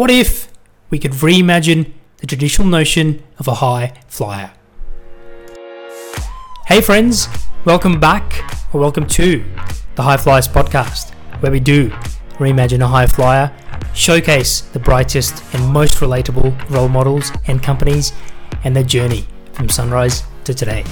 What if we could reimagine the traditional notion of a high flyer? Hey, friends, welcome back or welcome to the High Flyers podcast, where we do reimagine a high flyer, showcase the brightest and most relatable role models and companies and their journey from sunrise to today.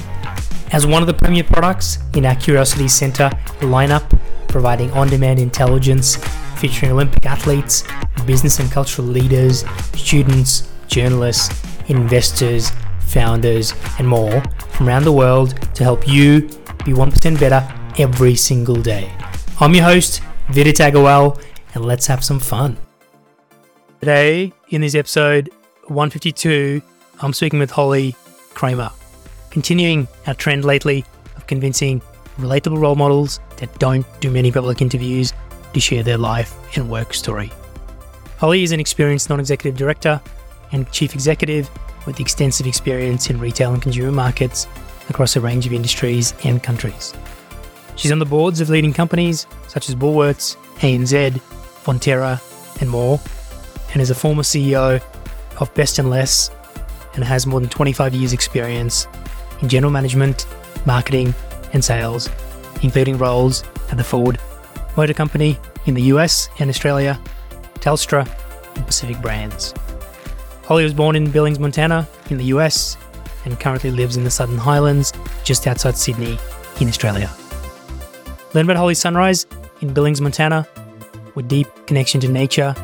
As one of the premier products in our Curiosity Center lineup, providing on demand intelligence featuring Olympic athletes, business and cultural leaders, students, journalists, investors, founders, and more from around the world to help you be 1% better every single day. I'm your host, Vidit Agarwal, and let's have some fun. Today, in this episode 152, I'm speaking with Holly Kramer, continuing our trend lately of convincing relatable role models that don't do many public interviews to share their life and work story. Holly is an experienced non executive director and chief executive with extensive experience in retail and consumer markets across a range of industries and countries. She's on the boards of leading companies such as Woolworths, ANZ, Fonterra, and more, and is a former CEO of Best and Less and has more than 25 years' experience in general management, marketing, and sales, including roles at the Ford Motor Company in the US and Australia, Telstra, and Pacific Brands. Holly was born in Billings, Montana, in the US, and currently lives in the Southern Highlands, just outside Sydney, in Australia. Learn about Holly's sunrise in Billings, Montana, with deep connection to nature,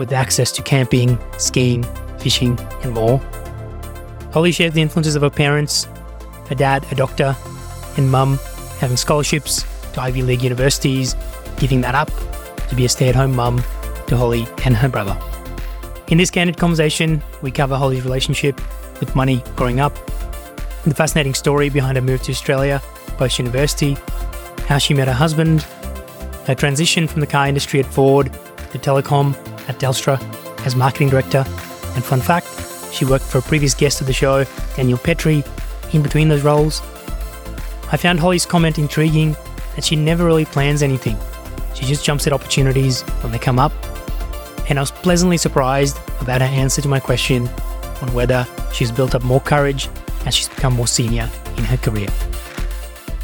with access to camping, skiing, fishing, and more. Holly shares the influences of her parents, her dad, a doctor, and mum having scholarships to Ivy League universities, giving that up to be a stay at home mum to Holly and her brother. In this candid conversation, we cover Holly's relationship with money growing up, the fascinating story behind her move to Australia post university, how she met her husband, her transition from the car industry at Ford to telecom at Telstra as marketing director, and fun fact, she worked for a previous guest of the show, Daniel Petre, in between those roles. I found Holly's comment intriguing that she never really plans anything. She just jumps at opportunities when they come up. And I was pleasantly surprised about her answer to my question on whether she's built up more courage as she's become more senior in her career.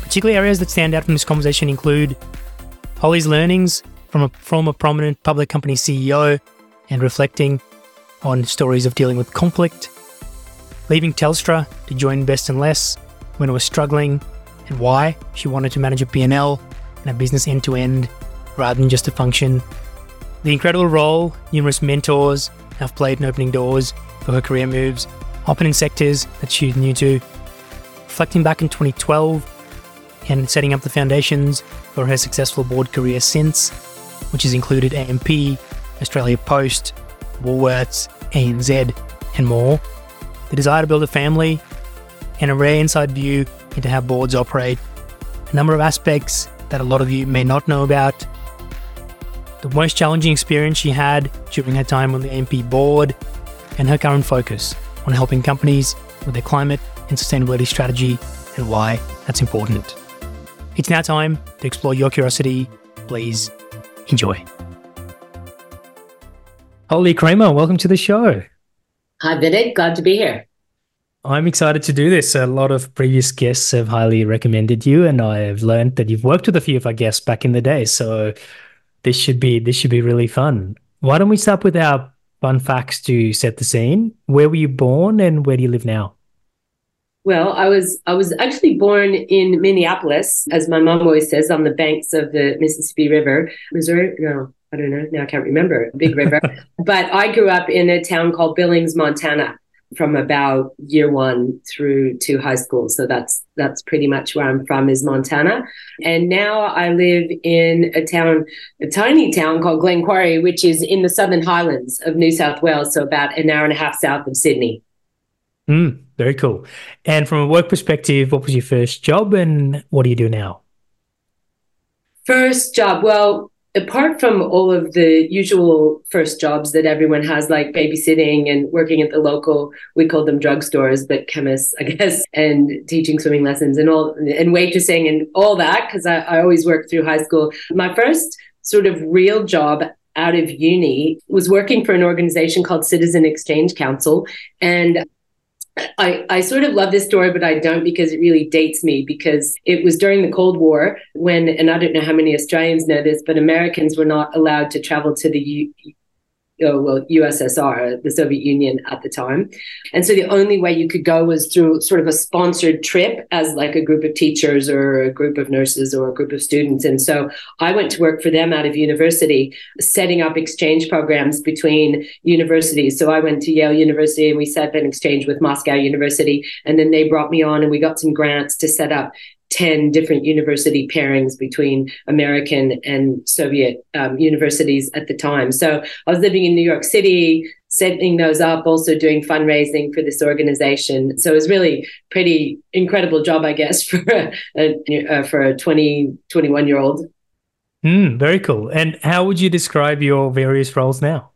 Particular areas that stand out from this conversation include Holly's learnings from a, a prominent public company CEO and reflecting on stories of dealing with conflict, leaving Telstra to join Best and Less when it was struggling and why she wanted to manage a P&L and a business end to end rather than just a function. The incredible role numerous mentors have played in opening doors for her career moves, often in sectors that she's new to. Reflecting back in 2012 and setting up the foundations for her successful board career since, which has included AMP, Australia Post, Woolworths, ANZ, and more. The desire to build a family and a rare inside view into how boards operate, a number of aspects that a lot of you may not know about. The most challenging experience she had during her time on the AMP board, and her current focus on helping companies with their climate and sustainability strategy and why that's important. It's now time to explore your curiosity. Please enjoy. Holly Kramer, welcome to the show. Hi, Vidit. Glad to be here. I'm excited to do this. A lot of previous guests have highly recommended you, and I've learned that you've worked with a few of our guests back in the day. So this should be this should be really fun. Why don't we start with our fun facts to set the scene? Where were you born, and where do you live now? Well, I was I was actually born in Minneapolis, as my mom always says, on the banks of the Mississippi River, Missouri. No, I don't know. Now I can't remember. Big river. but I grew up in a town called Billings, Montana from about year one through to high school. So that's that's pretty much where I'm from is Montana. And now I live in a town, a tiny town called Glenquarry, which is in the southern highlands of New South Wales, so about an hour and a half south of Sydney. Mm, very cool. And from a work perspective, what was your first job and what do you do now? First job. Well, apart from all of the usual first jobs that everyone has, like babysitting and working at the local, we call them drugstores, but chemists, I guess, and teaching swimming lessons and all, and waitressing and all that, because I, I always worked through high school. My first sort of real job out of uni was working for an organization called Citizen Exchange Council. And I, I sort of love this story, but I don't because it really dates me because it was during the Cold War when, and I don't know how many Australians know this, but Americans were not allowed to travel to the U, oh, well, USSR, uh, the Soviet Union at the time. And so the only way you could go was through sort of a sponsored trip as like a group of teachers or a group of nurses or a group of students. And so I went to work for them out of university, setting up exchange programs between universities. So I went to Yale University and we set up an exchange with Moscow University. And then they brought me on and we got some grants to set up 10 different university pairings between American and Soviet um, universities at the time. So I was living in New York City, setting those up, also doing fundraising for this organization. So it was really pretty incredible job, I guess, for a, a uh, for a 20, 21 year old. Mm, very cool. And how would you describe your various roles now?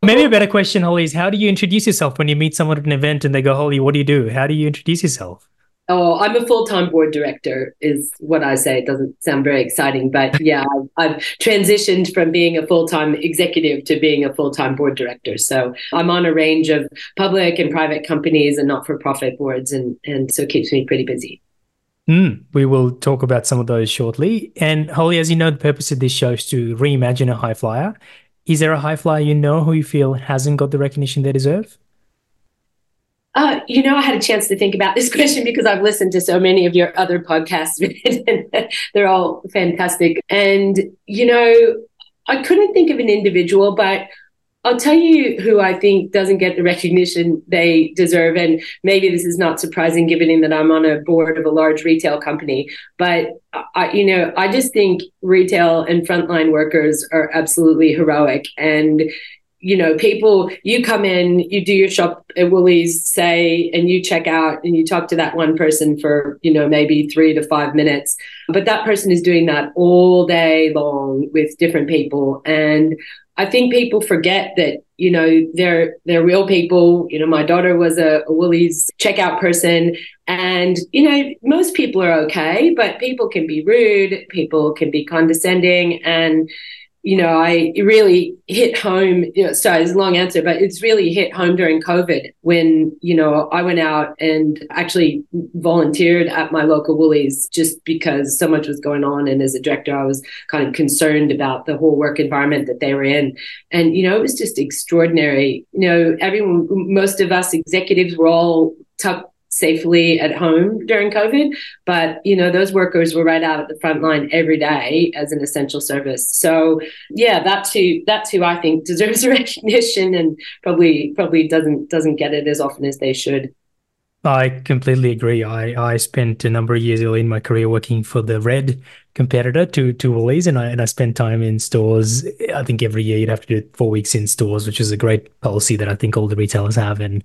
Maybe a better question, Holly, is how do you introduce yourself when you meet someone at an event and they go, Holly, what do you do? How do you introduce yourself? Oh, I'm a full time board director, is what I say. It doesn't sound very exciting, but yeah, I've, I've transitioned from being a full time executive to being a full time board director. So I'm on a range of public and private companies and not for profit boards, and, and so it keeps me pretty busy. Mm, we will talk about some of those shortly. And Holly, as you know, the purpose of this show is to reimagine a high flyer. Is there a high flyer you know who you feel hasn't got the recognition they deserve? Uh, you know, I had a chance to think about this question because I've listened to so many of your other podcasts. They're all fantastic. And, you know, I couldn't think of an individual, but I'll tell you who I think doesn't get the recognition they deserve. And maybe this is not surprising given that I'm on a board of a large retail company. But, I, you know, I just think retail and frontline workers are absolutely heroic. And, you know, people, you come in, you do your shop at Woolies, say, and you check out and you talk to that one person for, you know, maybe three to five minutes. But that person is doing that all day long with different people. And I think people forget that, you know, they're they're real people. You know, my daughter was a, a Woolies checkout person. And, you know, most people are okay, but people can be rude, people can be condescending. And you know, I really hit home. You know, sorry, it's a long answer, but it's really hit home during COVID when, you know, I went out and actually volunteered at my local Woolies just because so much was going on. And as a director, I was kind of concerned about the whole work environment that they were in. And, you know, it was just extraordinary. You know, everyone, most of us executives were all tucked safely at home during COVID. But, you know, those workers were right out at the front line every day as an essential service. So yeah, that's who that's who I think deserves recognition and probably probably doesn't doesn't get it as often as they should. I completely agree. I, I spent a number of years early in my career working for the red competitor to to Woolies, and I and I spent time in stores. I think every year you'd have to do four weeks in stores, which is a great policy that I think all the retailers have. And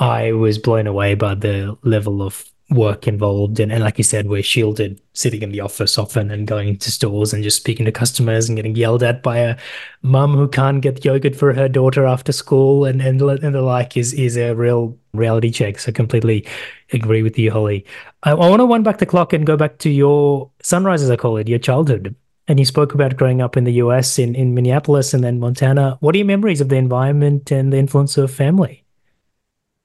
I was blown away by the level of work involved and, and like you said we're shielded sitting in the office often and going to stores and just speaking to customers and getting yelled at by a mum who can't get yogurt for her daughter after school and and, and the like is is a real reality check. So completely agree with you holly. I, I want to wind back the clock and go back to your sunrise as i call it your childhood. And you spoke about growing up in the us in, in minneapolis and then montana. What are your memories of the environment and the influence of family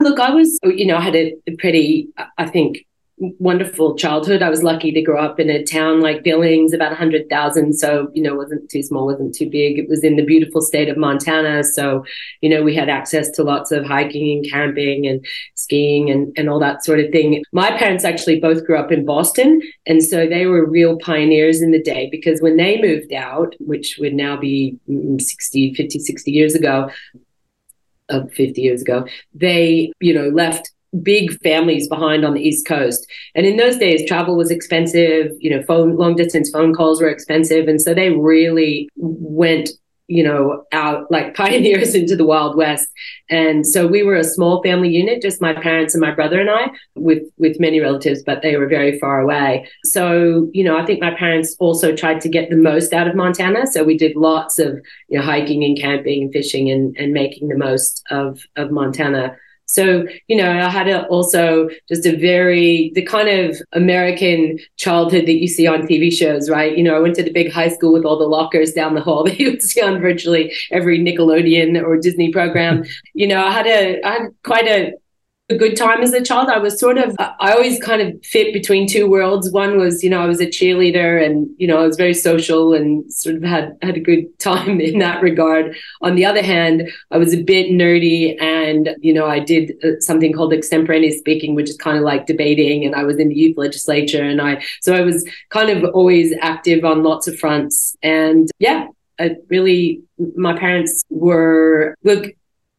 Look, I was, you know, I had a pretty, I think, wonderful childhood. I was lucky to grow up in a town like Billings, about 100,000. So, you know, wasn't too small, wasn't too big. It was in the beautiful state of Montana. So, you know, we had access to lots of hiking and camping and skiing and, and all that sort of thing. My parents actually both grew up in Boston. And so they were real pioneers in the day because when they moved out, which would now be mm, 60, 50, 60 years ago, of 50 years ago, they, you know, left big families behind on the East Coast. And in those days, travel was expensive, you know, phone long distance phone calls were expensive. And so they really went you know, out like pioneers into the Wild West. And so we were a small family unit, just my parents and my brother and I, with with many relatives, but they were very far away. So, you know, I think my parents also tried to get the most out of Montana. So we did lots of, you know, hiking and camping and fishing and, and making the most of, of Montana So, you know, I had a, also just a very, the kind of American childhood that you see on TV shows, right? You know, I went to the big high school with all the lockers down the hall that you would see on virtually every Nickelodeon or Disney program. you know, I had a, I had quite a, a good time as a child. I was sort of, I always kind of fit between two worlds. One was, you know, I was a cheerleader and, you know, I was very social and sort of had, had a good time in that regard. On the other hand, I was a bit nerdy and, you know, I did uh, something called extemporaneous speaking, which is kind of like debating. And I was in the youth legislature. And I, so I was kind of always active on lots of fronts. And yeah, I really, my parents were, look,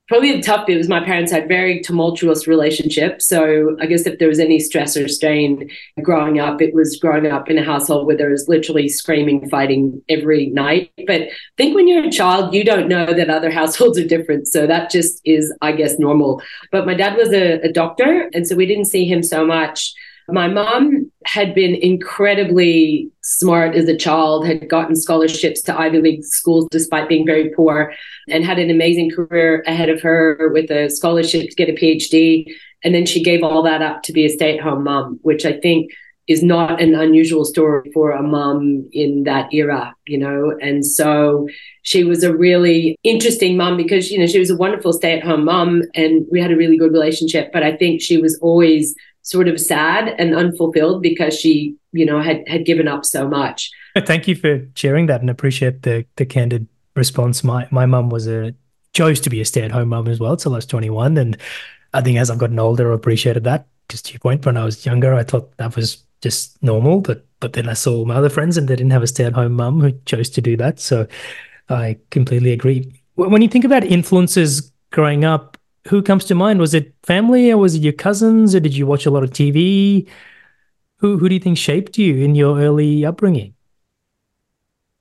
probably the tough bit was my parents had very tumultuous relationship. So I guess if there was any stress or strain growing up, it was growing up in a household where there was literally screaming, fighting every night. But I think when you're a child, you don't know that other households are different. So that just is, I guess, normal. But my dad was a, a doctor, and so we didn't see him so much. My mom had been incredibly smart as a child, had gotten scholarships to Ivy League schools despite being very poor, and had an amazing career ahead of her with a scholarship to get a PhD. And then she gave all that up to be a stay at home mom, which I think is not an unusual story for a mom in that era, you know. And so she was a really interesting mom because, you know, she was a wonderful stay at home mom and we had a really good relationship. But I think she was always sort of sad and unfulfilled because she, you know, had had given up so much. Thank you for sharing that and appreciate the the candid response. My my mum was a chose to be a stay at home mum as well till I was 21, and I think as I've gotten older, I appreciated that. Just to your point, when I was younger, I thought that was just normal, but but then I saw my other friends and they didn't have a stay at home mum who chose to do that. So I completely agree. When you think about influences growing up, who comes to mind? Was it family or was it your cousins or did you watch a lot of TV? Who who do you think shaped you in your early upbringing?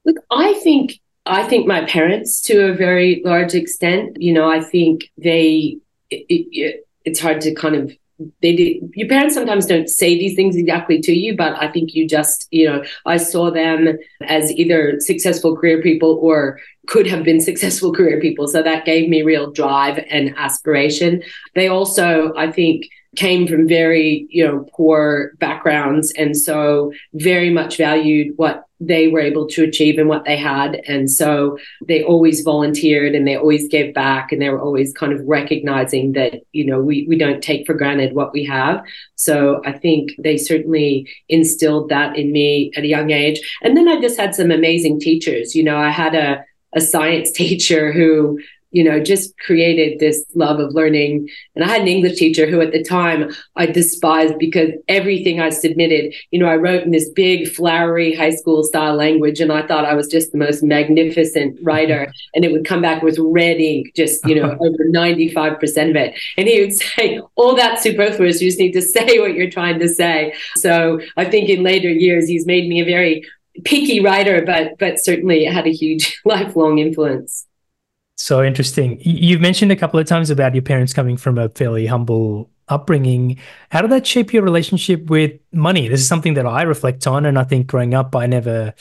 Look, I think I think my parents to a very large extent. You know, I think they. It, it, it's hard to kind of they did your parents sometimes don't say these things exactly to you but i think you just you know i saw them as either successful career people or could have been successful career people. So that gave me real drive and aspiration. They also i think came from very you know poor backgrounds and so very much valued what they were able to achieve and what they had. And so they always volunteered and they always gave back and they were always kind of recognizing that you know we we don't take for granted what we have. So i think they certainly instilled that in me at a young age. And then i just had some amazing teachers. You know i had a a science teacher who you know, just created this love of learning. And I had an English teacher who at the time I despised because everything I submitted, you know, I wrote in this big, flowery high school style language. And I thought I was just the most magnificent writer. And it would come back with red ink, just, you know, over 95% of it. And he would say, all that superfluous, you just need to say what you're trying to say. So I think in later years, he's made me a very picky writer, but but certainly had a huge lifelong influence. So interesting. You've mentioned a couple of times about your parents coming from a fairly humble upbringing. How did that shape your relationship with money? This is something that I reflect on. And I think growing up, I never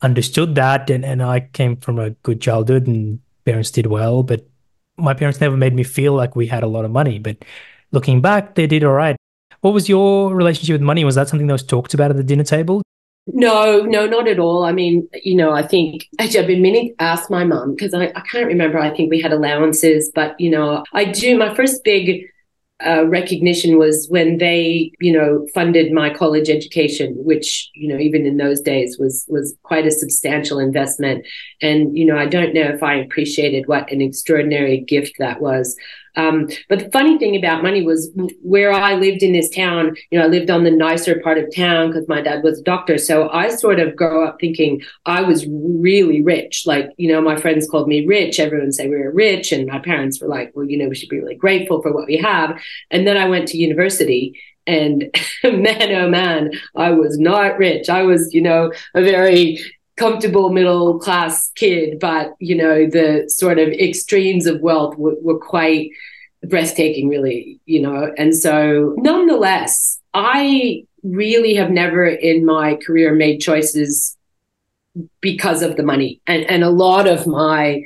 understood that. And, and I came from a good childhood and parents did well, but my parents never made me feel like we had a lot of money. But looking back, they did all right. What was your relationship with money? Was that something that was talked about at the dinner table? No, no, not at all. I mean, you know, I think actually I've been meaning to ask my mum because I, I can't remember. I think we had allowances, but you know, I do. My first big uh, recognition was when they, you know, funded my college education, which you know, even in those days was was quite a substantial investment. And you know, I don't know if I appreciated what an extraordinary gift that was. Um, but the funny thing about money was where I lived in this town, you know, I lived on the nicer part of town because my dad was a doctor. So I sort of grow up thinking I was really rich. Like, you know, my friends called me rich. Everyone say we were rich. And my parents were like, well, you know, we should be really grateful for what we have. And then I went to university and man, oh man, I was not rich. I was, you know, a very comfortable middle class kid, but you know the sort of extremes of wealth were, were quite breathtaking, really. You know, and so nonetheless, I really have never in my career made choices because of the money, and and a lot of my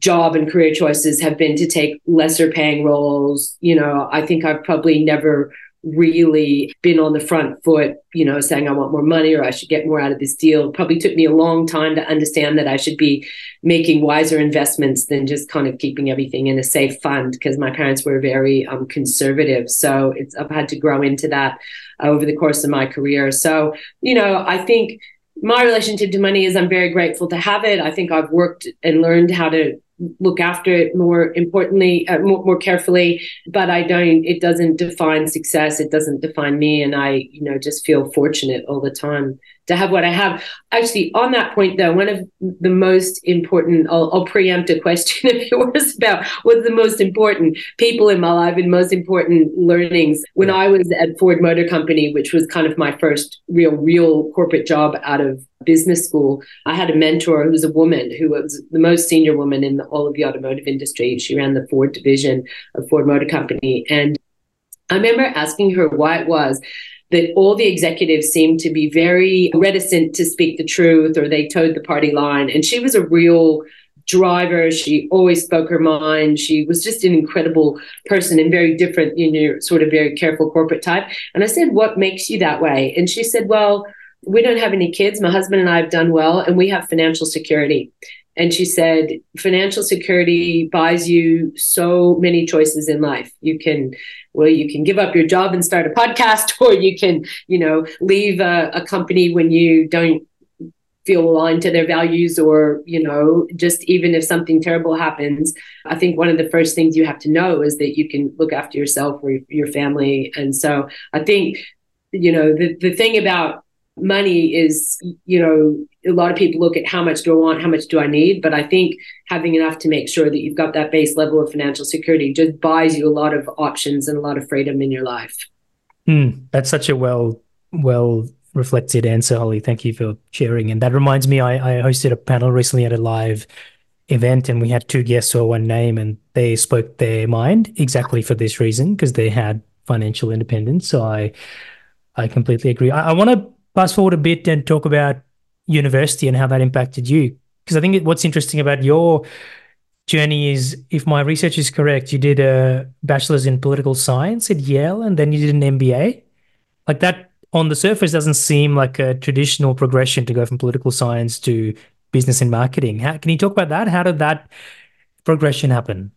job and career choices have been to take lesser paying roles. You know, I think I've probably never really been on the front foot, you know, saying I want more money or I should get more out of this deal. Probably took me a long time to understand that I should be making wiser investments than just kind of keeping everything in a safe fund because my parents were very um, conservative. So it's, I've had to grow into that uh, over the course of my career. So, you know, I think my relationship to money is I'm very grateful to have it. I think I've worked and learned how to look after it more importantly, uh, more, more carefully. But I don't. It doesn't define success. It doesn't define me, and I, you know, just feel fortunate all the time to have what I have. Actually, on that point, though, one of the most important, I'll, I'll preempt a question of yours about what's the most important people in my life and most important learnings. When I was at Ford Motor Company, which was kind of my first real, real corporate job out of business school, I had a mentor who was a woman who was the most senior woman in the, all of the automotive industry. She ran the Ford division of Ford Motor Company. And I remember asking her why it was that all the executives seemed to be very reticent to speak the truth or they toed the party line. And she was a real driver. She always spoke her mind. She was just an incredible person and very different, you know, sort of very careful corporate type. And I said, What makes you that way? And she said, Well, we don't have any kids. My husband and I have done well, and we have financial security. And she said, financial security buys you so many choices in life. You can, well, you can give up your job and start a podcast, or you can, you know, leave a, a company when you don't feel aligned to their values or you know just even if something terrible happens i think one of the first things you have to know is that you can look after yourself or your family. And so i think you know the, the thing about money is, you know, a lot of people look at how much do I want, how much do I need, but I think having enough to make sure that you've got that base level of financial security just buys you a lot of options and a lot of freedom in your life. Mm, that's such a well, well reflected answer, Holly. Thank you for sharing. And that reminds me, I, I hosted a panel recently at a live event and we had two guests or one name and they spoke their mind exactly for this reason because they had financial independence. So I I completely agree. I, I want to fast forward a bit and talk about university and how that impacted you. Because I think what's interesting about your journey is, if my research is correct, you did a bachelor's in political science at Yale and then you did an MBA. Like that on the surface doesn't seem like a traditional progression to go from political science to business and marketing. How, can you talk about that? How did that progression happen?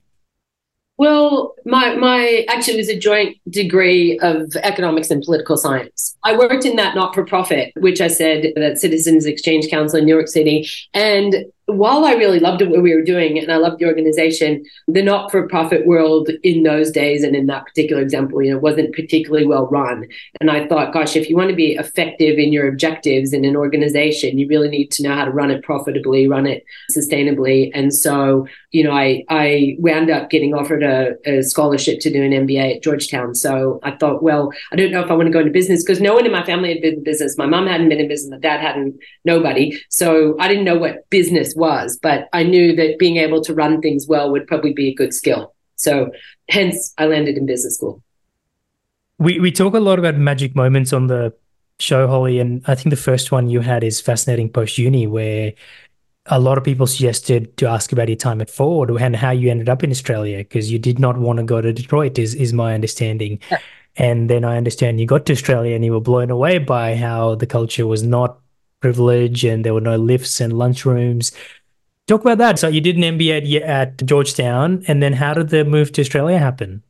Well, my my actually was a joint degree of economics and political science. I worked in that not for profit, which I said that Citizens Exchange Council in New York City, and while I really loved what we were doing and I loved the organization, the not for profit world in those days and in that particular example, you know, wasn't particularly well run. And I thought, gosh, if you want to be effective in your objectives in an organization, you really need to know how to run it profitably, run it sustainably. And so, you know, I, I wound up getting offered a, a scholarship to do an MBA at Georgetown. So I thought, well, I don't know if I want to go into business because no one in my family had been in business. My mom hadn't been in business. My dad hadn't, nobody. So I didn't know what business was, but I knew that being able to run things well would probably be a good skill. So hence I landed in business school. We we talk a lot about magic moments on the show, Holly, and I think the first one you had is fascinating post uni where a lot of people suggested to ask about your time at Ford and how you ended up in Australia because you did not want to go to Detroit, is is my understanding. Yeah. And then I understand you got to Australia and you were blown away by how the culture was not privilege and there were no lifts and lunchrooms. Talk about that. So you did an MBA at, at Georgetown, and then how did the move to Australia happen?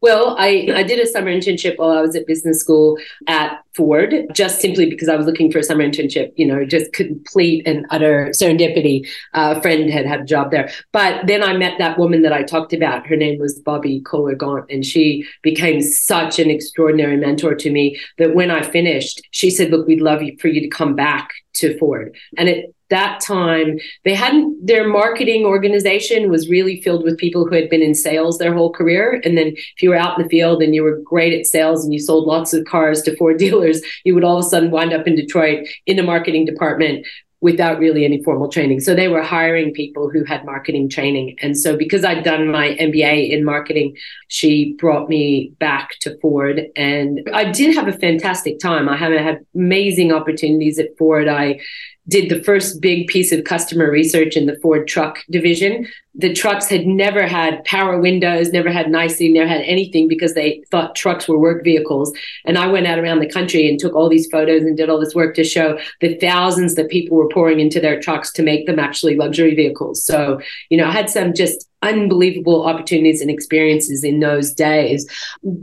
Well, I, I did a summer internship while I was at business school at Ford, just simply because I was looking for a summer internship, you know, just complete and utter serendipity. A friend had had a job there. But then I met that woman that I talked about. Her name was Bobbie Kohler Gaunt, and she became such an extraordinary mentor to me that when I finished, she said, Look, we'd love for you to come back to Ford. And it that time they hadn't their marketing organization was really filled with people who had been in sales their whole career and then if you were out in the field and you were great at sales and you sold lots of cars to Ford dealers you would all of a sudden wind up in Detroit in the marketing department without really any formal training. So they were hiring people who had marketing training. And so because I'd done my MBA in marketing, she brought me back to Ford and I did have a fantastic time. I had amazing opportunities at Ford. I did the first big piece of customer research in the Ford truck division. The trucks had never had power windows, never had nicely, never had anything because they thought trucks were work vehicles. And I went out around the country and took all these photos and did all this work to show the thousands that people were pouring into their trucks to make them actually luxury vehicles. So, you know, I had some just unbelievable opportunities and experiences in those days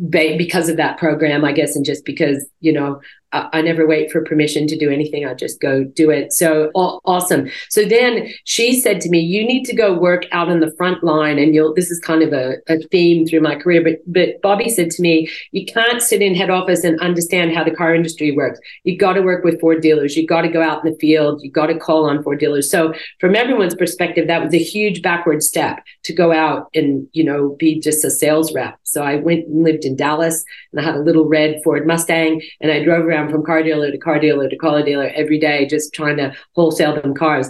because of that program, I guess, and just because, you know, I never wait for permission to do anything. I just go do it. So awesome. So then she said to me, you need to go work out on the front line. And you'll, this is kind of a, a theme through my career. But, but Bobbie said to me, you can't sit in head office and understand how the car industry works. You got to work with Ford dealers. You got to go out in the field. You got to call on Ford dealers. So from everyone's perspective, that was a huge backward step to go out and, you know, be just a sales rep. So I went and lived in Dallas and I had a little red Ford Mustang and I drove around from car dealer to car dealer to car dealer every day, just trying to wholesale them cars.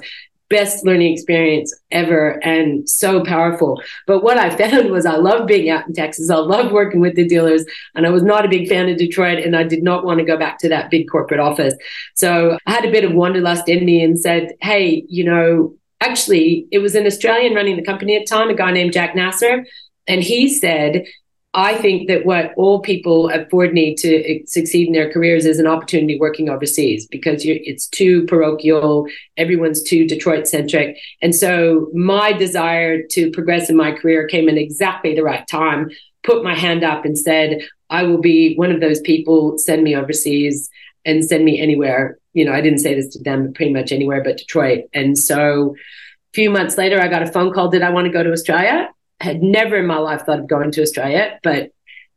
Best learning experience ever and so powerful. But what I found was I loved being out in Texas. I loved working with the dealers and I was not a big fan of Detroit and I did not want to go back to that big corporate office. So I had a bit of wanderlust in me and said, Hey, you know, actually it was an Australian running the company at the time, a guy named Jac Nasser. And he said, I think that what all people at Ford need to eh, succeed in their careers is an opportunity working overseas because it's too parochial, everyone's too Detroit centric. And so my desire to progress in my career came in exactly the right time, put my hand up and said, I will be one of those people, send me overseas and send me anywhere. You know, I didn't say this to them pretty much anywhere but Detroit. And so a few months later, I got a phone call. Did I want to go to Australia? Had never in my life thought of going to Australia, but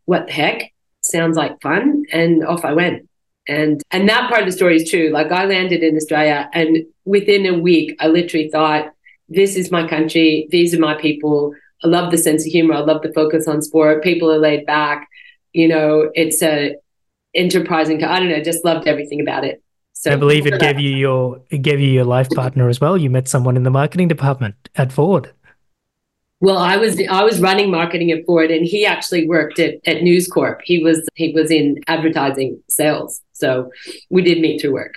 what the heck? Sounds like fun. And off I went. And and that part of the story is true. Like I landed in Australia and within a week I literally thought, this is my country, these are my people. I love the sense of humor. I love the focus on sport. People are laid back. You know, it's a enterprising. I don't know, just loved everything about it. So I believe it gave you your it gave you your life partner as well. You met someone in the marketing department at Ford. Well, I was I was running marketing at Ford, and he actually worked at, at News Corp. He was he was in advertising sales, so we did meet through work.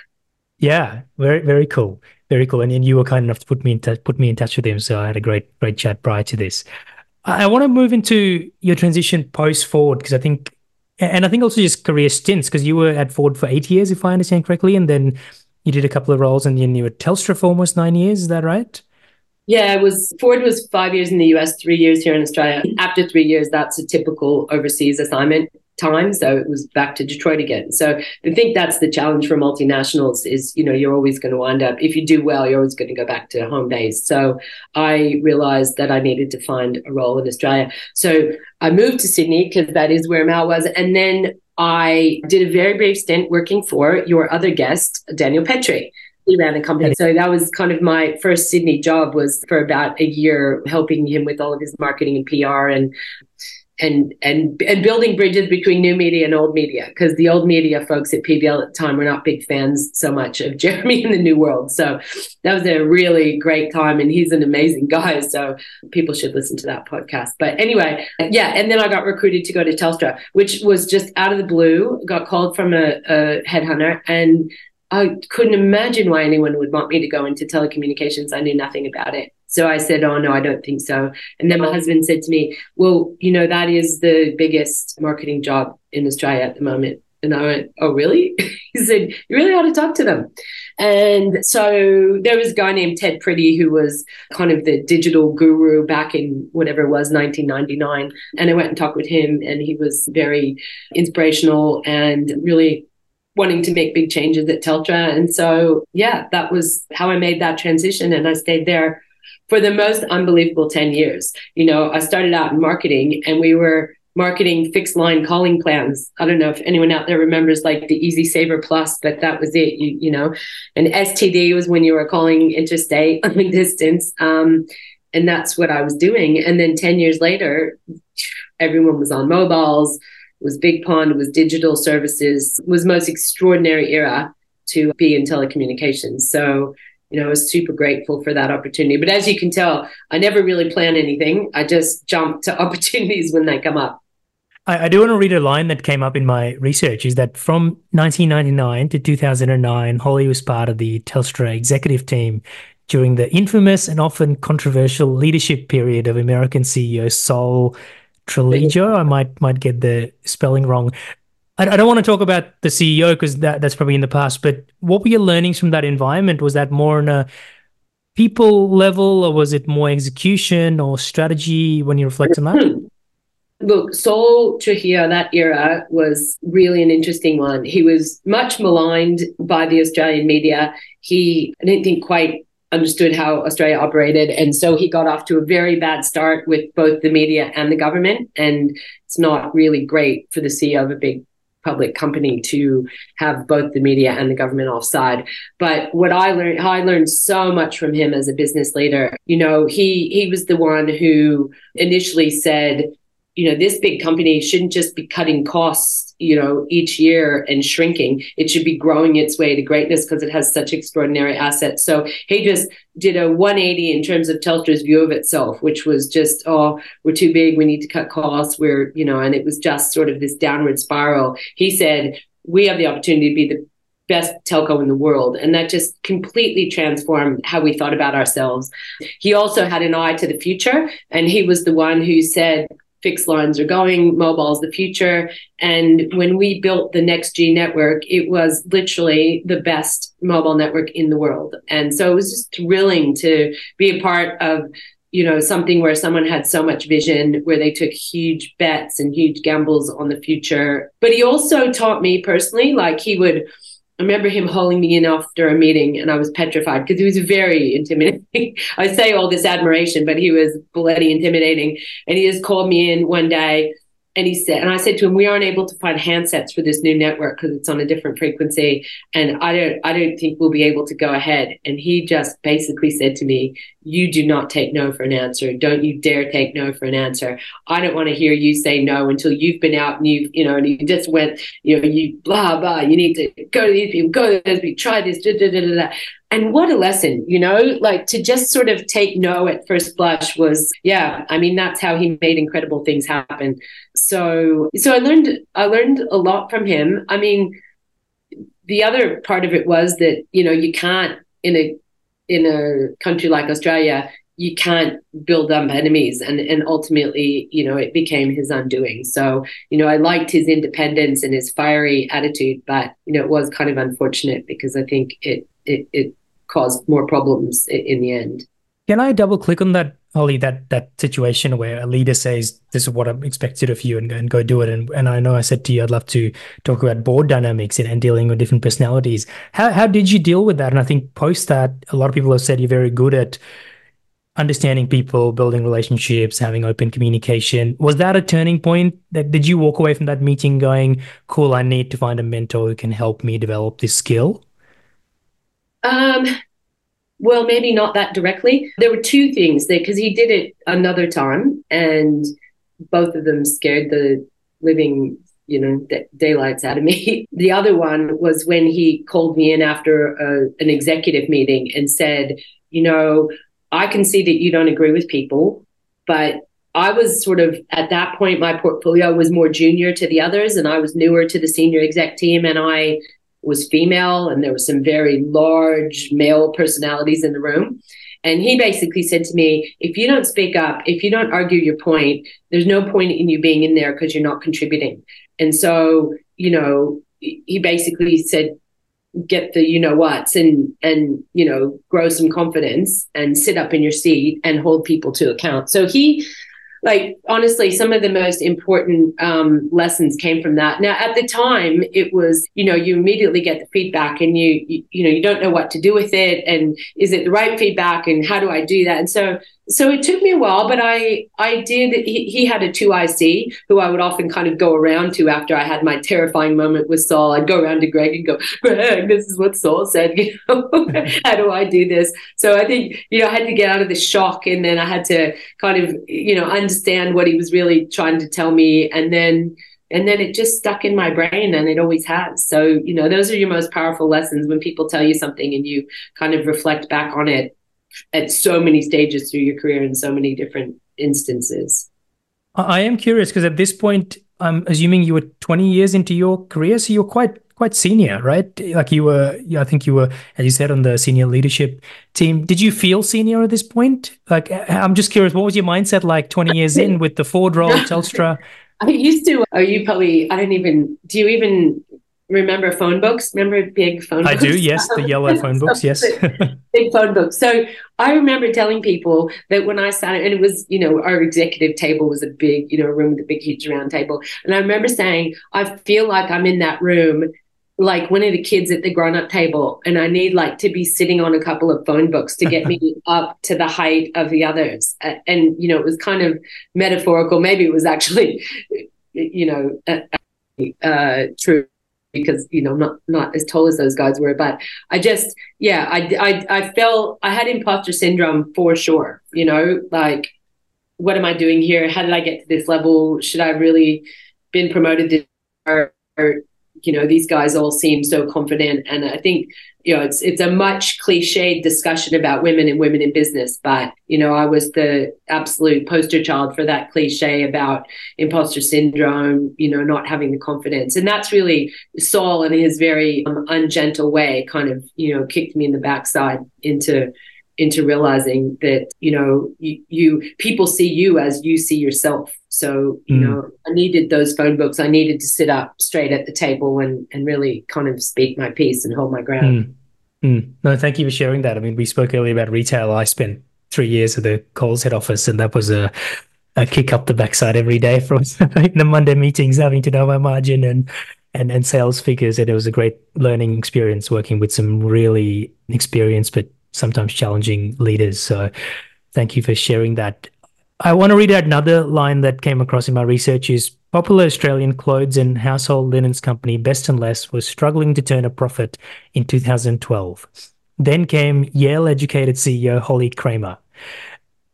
Yeah, very very cool, very cool. And, you were kind enough to put me in touch put me in touch with him, so I had a great great chat prior to this. I, I want to move into your transition post Ford because I think, and I think also just career stints because you were at Ford for eight years, if I understand correctly, and then you did a couple of roles, and then you were at Telstra for almost nine years. Is that right? Yeah, it was Ford was five years in the US, three years here in Australia. After three years, that's a typical overseas assignment time. So it was back to Detroit again. So I think that's the challenge for multinationals is, you know, you're always going to wind up, if you do well, you're always going to go back to home base. So I realized that I needed to find a role in Australia. So I moved to Sydney because that is where Mal was. And then I did a very brief stint working for your other guest, Daniel Petre he ran the company. So that was kind of my first Sydney job was for about a year helping him with all of his marketing and PR and and and and building bridges between new media and old media because the old media folks at PBL at the time were not big fans so much of Jeremy in the new world. So that was a really great time and he's an amazing guy. So people should listen to that podcast. But anyway, yeah, and then I got recruited to go to Telstra, which was just out of the blue, got called from a, a headhunter and I couldn't imagine why anyone would want me to go into telecommunications. I knew nothing about it. So I said, Oh, no, I don't think so. And then my husband said to me, Well, you know, that is the biggest marketing job in Australia at the moment. And I went, Oh, really? he said, You really ought to talk to them. And so there was a guy named Ted Pretty who was kind of the digital guru back in whatever it was, 1999. And I went and talked with him, and he was very inspirational and really wanting to make big changes at Telstra. And so, yeah, that was how I made that transition. And I stayed there for the most unbelievable 10 years. You know, I started out in marketing and we were marketing fixed line calling plans. I don't know if anyone out there remembers like the Easy Saver Plus, but that was it, you, you know. And STD was when you were calling interstate long distance. Um, and that's what I was doing. And then 10 years later, everyone was on mobiles was BigPond, was digital services, was most extraordinary era to be in telecommunications. So, you know, I was super grateful for that opportunity. But as you can tell, I never really plan anything. I just jump to opportunities when they come up. I, I do want to read a line that came up in my research is that from 1999 to 2009, Holly was part of the Telstra executive team during the infamous and often controversial leadership period of American CEO Sol Treleajo. I might might get the spelling wrong. I, I don't want to talk about the CEO because that, that's probably in the past. But what were your learnings from that environment? Was that more on a people level, or was it more execution or strategy when you reflect on that? Look, Sol Trujillo, that era was really an interesting one. He was much maligned by the Australian media. He, I didn't think, quite understood how Australia operated. And so he got off to a very bad start with both the media and the government. And it's not really great for the CEO of a big public company to have both the media and the government offside. But what I learned, I learned so much from him as a business leader. You know, he he was the one who initially said, you know, this big company shouldn't just be cutting costs, you know, each year and shrinking. It should be growing its way to greatness because it has such extraordinary assets. So he just did a 180 in terms of Telstra's view of itself, which was just, oh, we're too big, we need to cut costs. We're, you know, and it was just sort of this downward spiral. He said, we have the opportunity to be the best telco in the world. And that just completely transformed how we thought about ourselves. He also had an eye to the future. And he was the one who said, fixed lines are going, mobile is the future. And when we built the Next G network, it was literally the best mobile network in the world. And so it was just thrilling to be a part of you know something where someone had so much vision where they took huge bets and huge gambles on the future but he also taught me personally like he would I remember him holding me in after a meeting and I was petrified because he was very intimidating. I say all this admiration, but he was bloody intimidating. And he just called me in one day and he said, and I said to him, we aren't able to find handsets for this new network because it's on a different frequency. And I don't, I don't think we'll be able to go ahead. And he just basically said to me, you do not take no for an answer. Don't you dare take no for an answer. I don't want to hear you say no until you've been out and you've, you know, and you just went, you know, you blah, blah, you need to go to these people, go to those people, try this, da, da, da, da, da. And what a lesson, you know, like to just sort of take no at first blush was, yeah, I mean, that's how he made incredible things happen. So, so I learned, I learned a lot from him. I mean, the other part of it was that, you know, you can't in a, in a country like Australia, you can't build up enemies and and ultimately you know it became his undoing so you know i liked his independence and his fiery attitude but you know it was kind of unfortunate because i think it it, it caused more problems in the end. Can I double click on that, Holly? That that situation where a leader says, "This is what I'm expected of you," and, and go do it. And and I know I said to you, I'd love to talk about board dynamics and, and dealing with different personalities. How how did you deal with that? And I think post that, a lot of people have said you're very good at understanding people, building relationships, having open communication. Was that a turning point? That did you walk away from that meeting going, "Cool, I need to find a mentor who can help me develop this skill"? Um, well, maybe not that directly. There were two things there because he did it another time, and both of them scared the living, you know, d- daylights out of me. the other one was when he called me in after a, an executive meeting and said, you know, I can see that you don't agree with people, but I was sort of at that point, my portfolio was more junior to the others, and I was newer to the senior exec team, and I was female and there were some very large male personalities in the room. And he basically said to me, if you don't speak up, if you don't argue your point, there's no point in you being in there because you're not contributing. And so, you know, he basically said, get the you know what's and and you know grow some confidence and sit up in your seat and hold people to account so he like honestly some of the most important um, lessons came from that. Now at the time it was you know you immediately get the feedback and you, you you know you don't know what to do with it and is it the right feedback and how do i do that? And so so it took me a while, but I I did. He, he, had a two IC who I would often kind of go around to after I had my terrifying moment with Sol. I'd go around to Greg and go, Greg, this is what Sol said. You know, how do I do this? So I think you know I had to get out of the shock, and then I had to kind of you know understand what he was really trying to tell me, and then and then it just stuck in my brain and it always has so you know those are your most powerful lessons when people tell you something and you kind of reflect back on it at so many stages through your career in so many different instances. I am curious because at this point, I'm assuming you were 20 years into your career, so you're quite quite senior, right? Like you were, I think you were, as you said, on the senior leadership team. Did you feel senior at this point? Like, I'm just curious, what was your mindset like 20 years in with the Ford role, Telstra? I used to. Oh, you probably. I don't even. Do you even remember phone books? Remember big phone books? I books? do, yes, the yellow phone books, yes. big phone books. So I remember telling people that when I sat, and it was, you know, our executive table was a big, you know, room with a big, huge round table. And I remember saying, I feel like I'm in that room like one of the kids at the grown up table and I need like to be sitting on a couple of phone books to get me up to the height of the others. And, you know, it was kind of metaphorical. Maybe it was actually, you know, uh, uh, true because you know not not as tall as those guys were but i just yeah I, I i felt i had imposter syndrome for sure you know like what am i doing here? How did i get to this level? Should i really been promoted to or, or you know these guys all seem so confident and i think you know it's it's a much cliched discussion about women and women in business but you know i was the absolute poster child for that cliche about imposter syndrome you know not having the confidence and that's really Sol in his very um, ungentle way kind of you know kicked me in the backside into into realizing that you know you, you, people see you as you see yourself so you mm. know i needed those phone books i needed to sit up straight at the table and and really kind of speak my piece and hold my ground mm. Mm. no thank you for sharing that i mean we spoke earlier about retail i spent three years at the coles head office and that was a a kick up the backside every day from the monday meetings having to know my margin and and, and sales figures and it was a great learning experience working with some really experienced but sometimes challenging leaders. So thank you for sharing that. I want to read out another line that came across in my research is popular Australian clothes and household linens company Best and Less was struggling to turn a profit in 2012. Then came Yale educated CEO Holly Kramer.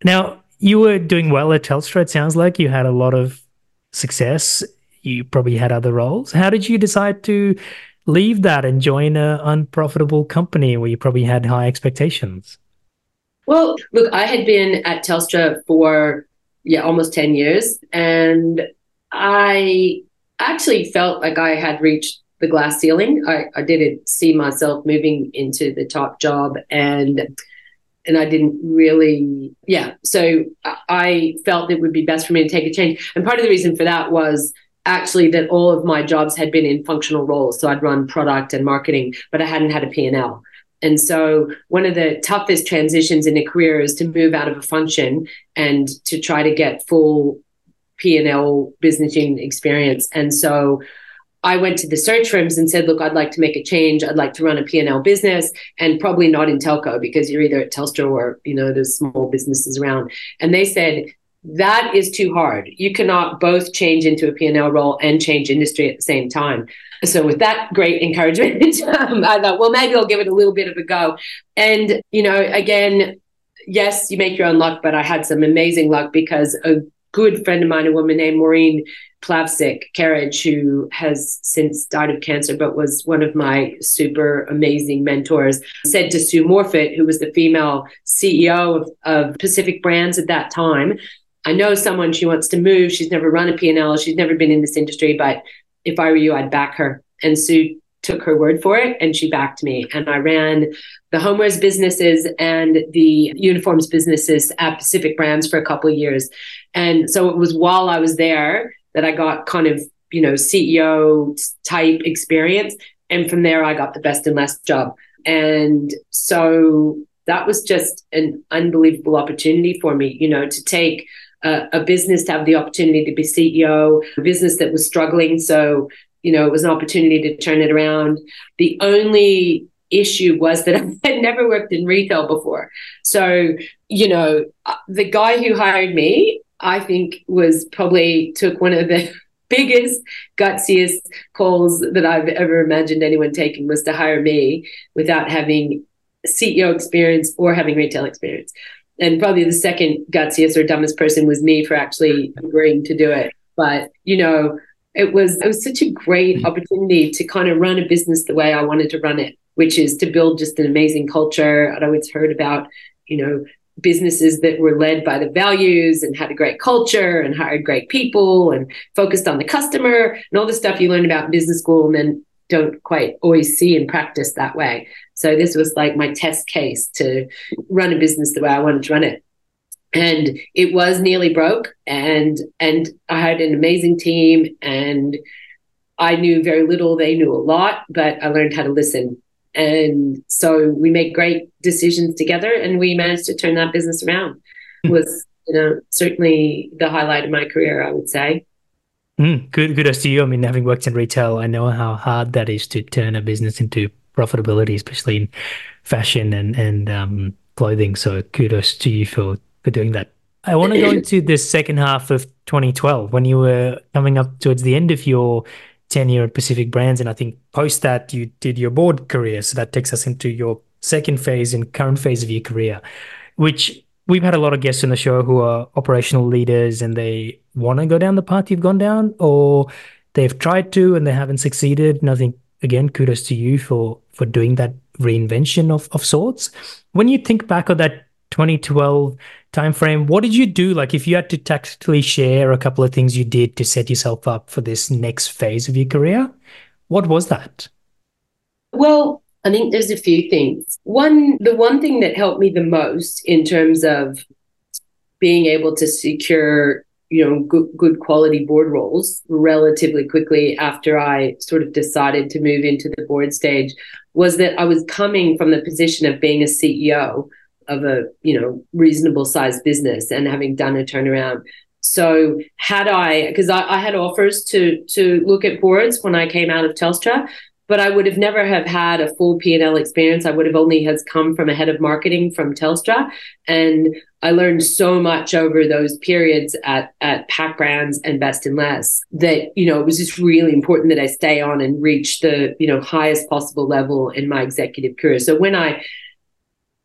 Now, you were doing well at Telstra, it sounds like you had a lot of success. You probably had other roles. How did you decide to leave that and join an unprofitable company where you probably had high expectations? Well, look, I had been at Telstra for yeah almost ten years, and I actually felt like I had reached the glass ceiling. I, I didn't see myself moving into the top job, and and I didn't really, yeah. So I felt it would be best for me to take a change. And part of the reason for that was actually that all of my jobs had been in functional roles. So I'd run product and marketing, but I hadn't had a P&L. And so one of the toughest transitions in a career is to move out of a function and to try to get full P&L business unit experience. And so I went to the search firms and said, look, I'd like to make a change. I'd like to run a P&L business and probably not in telco because you're either at Telstra or, you know, there's small businesses around. And they said, that is too hard. You cannot both change into a P&L role and change industry at the same time. So with that great encouragement, um, I thought, well, maybe I'll give it a little bit of a go. And, you know, again, yes, you make your own luck, but I had some amazing luck because a good friend of mine, a woman named Maureen Plavsic Carriage, who has since died of cancer, but was one of my super amazing mentors, said to Sue Morphet, who was the female CEO of, of Pacific Brands at that time, I know someone she wants to move. She's never run a P&L. She's never been in this industry, but if I were you, I'd back her. And Sue took her word for it and she backed me. And I ran the homewares businesses and the uniforms businesses at Pacific Brands for a couple of years. And so it was while I was there that I got kind of, you know, CEO type experience. And from there, I got the Best and Less job. And so that was just an unbelievable opportunity for me, you know, to take a, a business to have the opportunity to be CEO, a business that was struggling. So, you know, it was an opportunity to turn it around. The only issue was that I had never worked in retail before. So, you know, uh, the guy who hired me, I think was probably took one of the biggest, gutsiest calls that I've ever imagined anyone taking was to hire me without having CEO experience or having retail experience and probably the second gutsiest or dumbest person was me for actually agreeing to do it. But you know, it was it was such a great opportunity to kind of run a business the way I wanted to run it, which is to build just an amazing culture. I'd always heard about, you know, businesses that were led by the values and had a great culture and hired great people and focused on the customer and all the stuff you learn about in business school and then don't quite always see in practice that way. So this was like my test case to run a business the way I wanted to run it. And it was nearly broke and and I had an amazing team and I knew very little, they knew a lot, but I learned how to listen. And so we made great decisions together and we managed to turn that business around. It was, you know, certainly the highlight of my career, I would say. Mm, good, kudos to you. I mean, having worked in retail, I know how hard that is to turn a business into profitability, especially in fashion and and um, clothing. So kudos to you for for doing that. I want to go into the second half of 2012 when you were coming up towards the end of your tenure at Pacific Brands, and I think post that you did your board career. So that takes us into your second phase and current phase of your career, which we've had a lot of guests on the show who are operational leaders and they want to go down the path you've gone down, or they've tried to and they haven't succeeded. And I think again, kudos to you for for doing that reinvention of of sorts. When you think back of that 2012 timeframe, what did you do? Like, if you had to tactically share a couple of things you did to set yourself up for this next phase of your career, what was that? Well, I think there's a few things. One, the one thing that helped me the most in terms of being able to secure, you know, good, good quality board roles relatively quickly after I sort of decided to move into the board stage was that I was coming from the position of being a CEO of a you know reasonable sized business and having done a turnaround so had i because I, I, had offers to to look at boards when i came out of telstra but I would have never have had a full P&L experience. I would have only has come from a head of marketing from Telstra. And I learned so much over those periods at, at Pac Brands and Best and Less that, you know, it was just really important that I stay on and reach the, you know, highest possible level in my executive career. So when I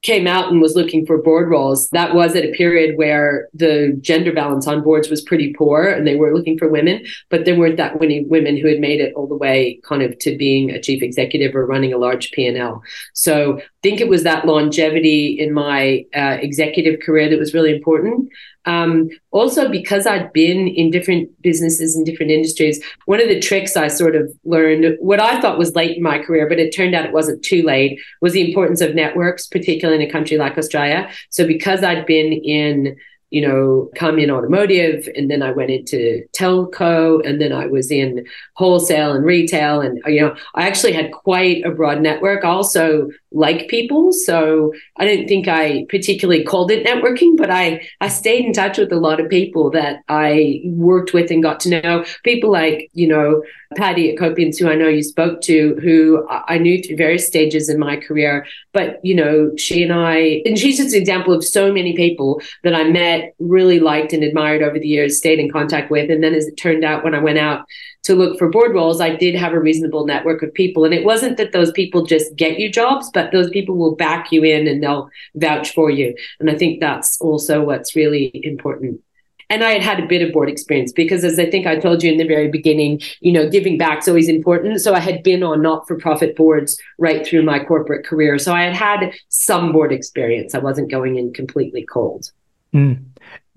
came out and was looking for board roles, that was at a period where the gender balance on boards was pretty poor and they were looking for women, but there weren't that many women who had made it all the way kind of to being a chief executive or running a large P&L. So I think it was that longevity in my uh, executive career that was really important. Um, also, because I'd been in different businesses and different industries, one of the tricks I sort of learned, what I thought was late in my career, but it turned out it wasn't too late, was the importance of networks, particularly in a country like Australia. So, because I'd been in you know, come in automotive and then I went into telco and then I was in wholesale and retail. And, you know, I actually had quite a broad network. Also like people. So I don't think I particularly called it networking, but I, I stayed in touch with a lot of people that I worked with and got to know people like, you know, Patty Akopiantz, who I know you spoke to, who I knew through various stages in my career. But, you know, she and I, and she's just an example of so many people that I met, really liked and admired over the years, stayed in contact with. And then as it turned out, when I went out to look for board roles, I did have a reasonable network of people. And it wasn't that those people just get you jobs, but those people will back you in and they'll vouch for you. And I think that's also what's really important and I had had a bit of board experience because, as I think I told you in the very beginning, you know, giving back is always important. So I had been on not for profit boards right through my corporate career. So I had had some board experience. I wasn't going in completely cold. Mm.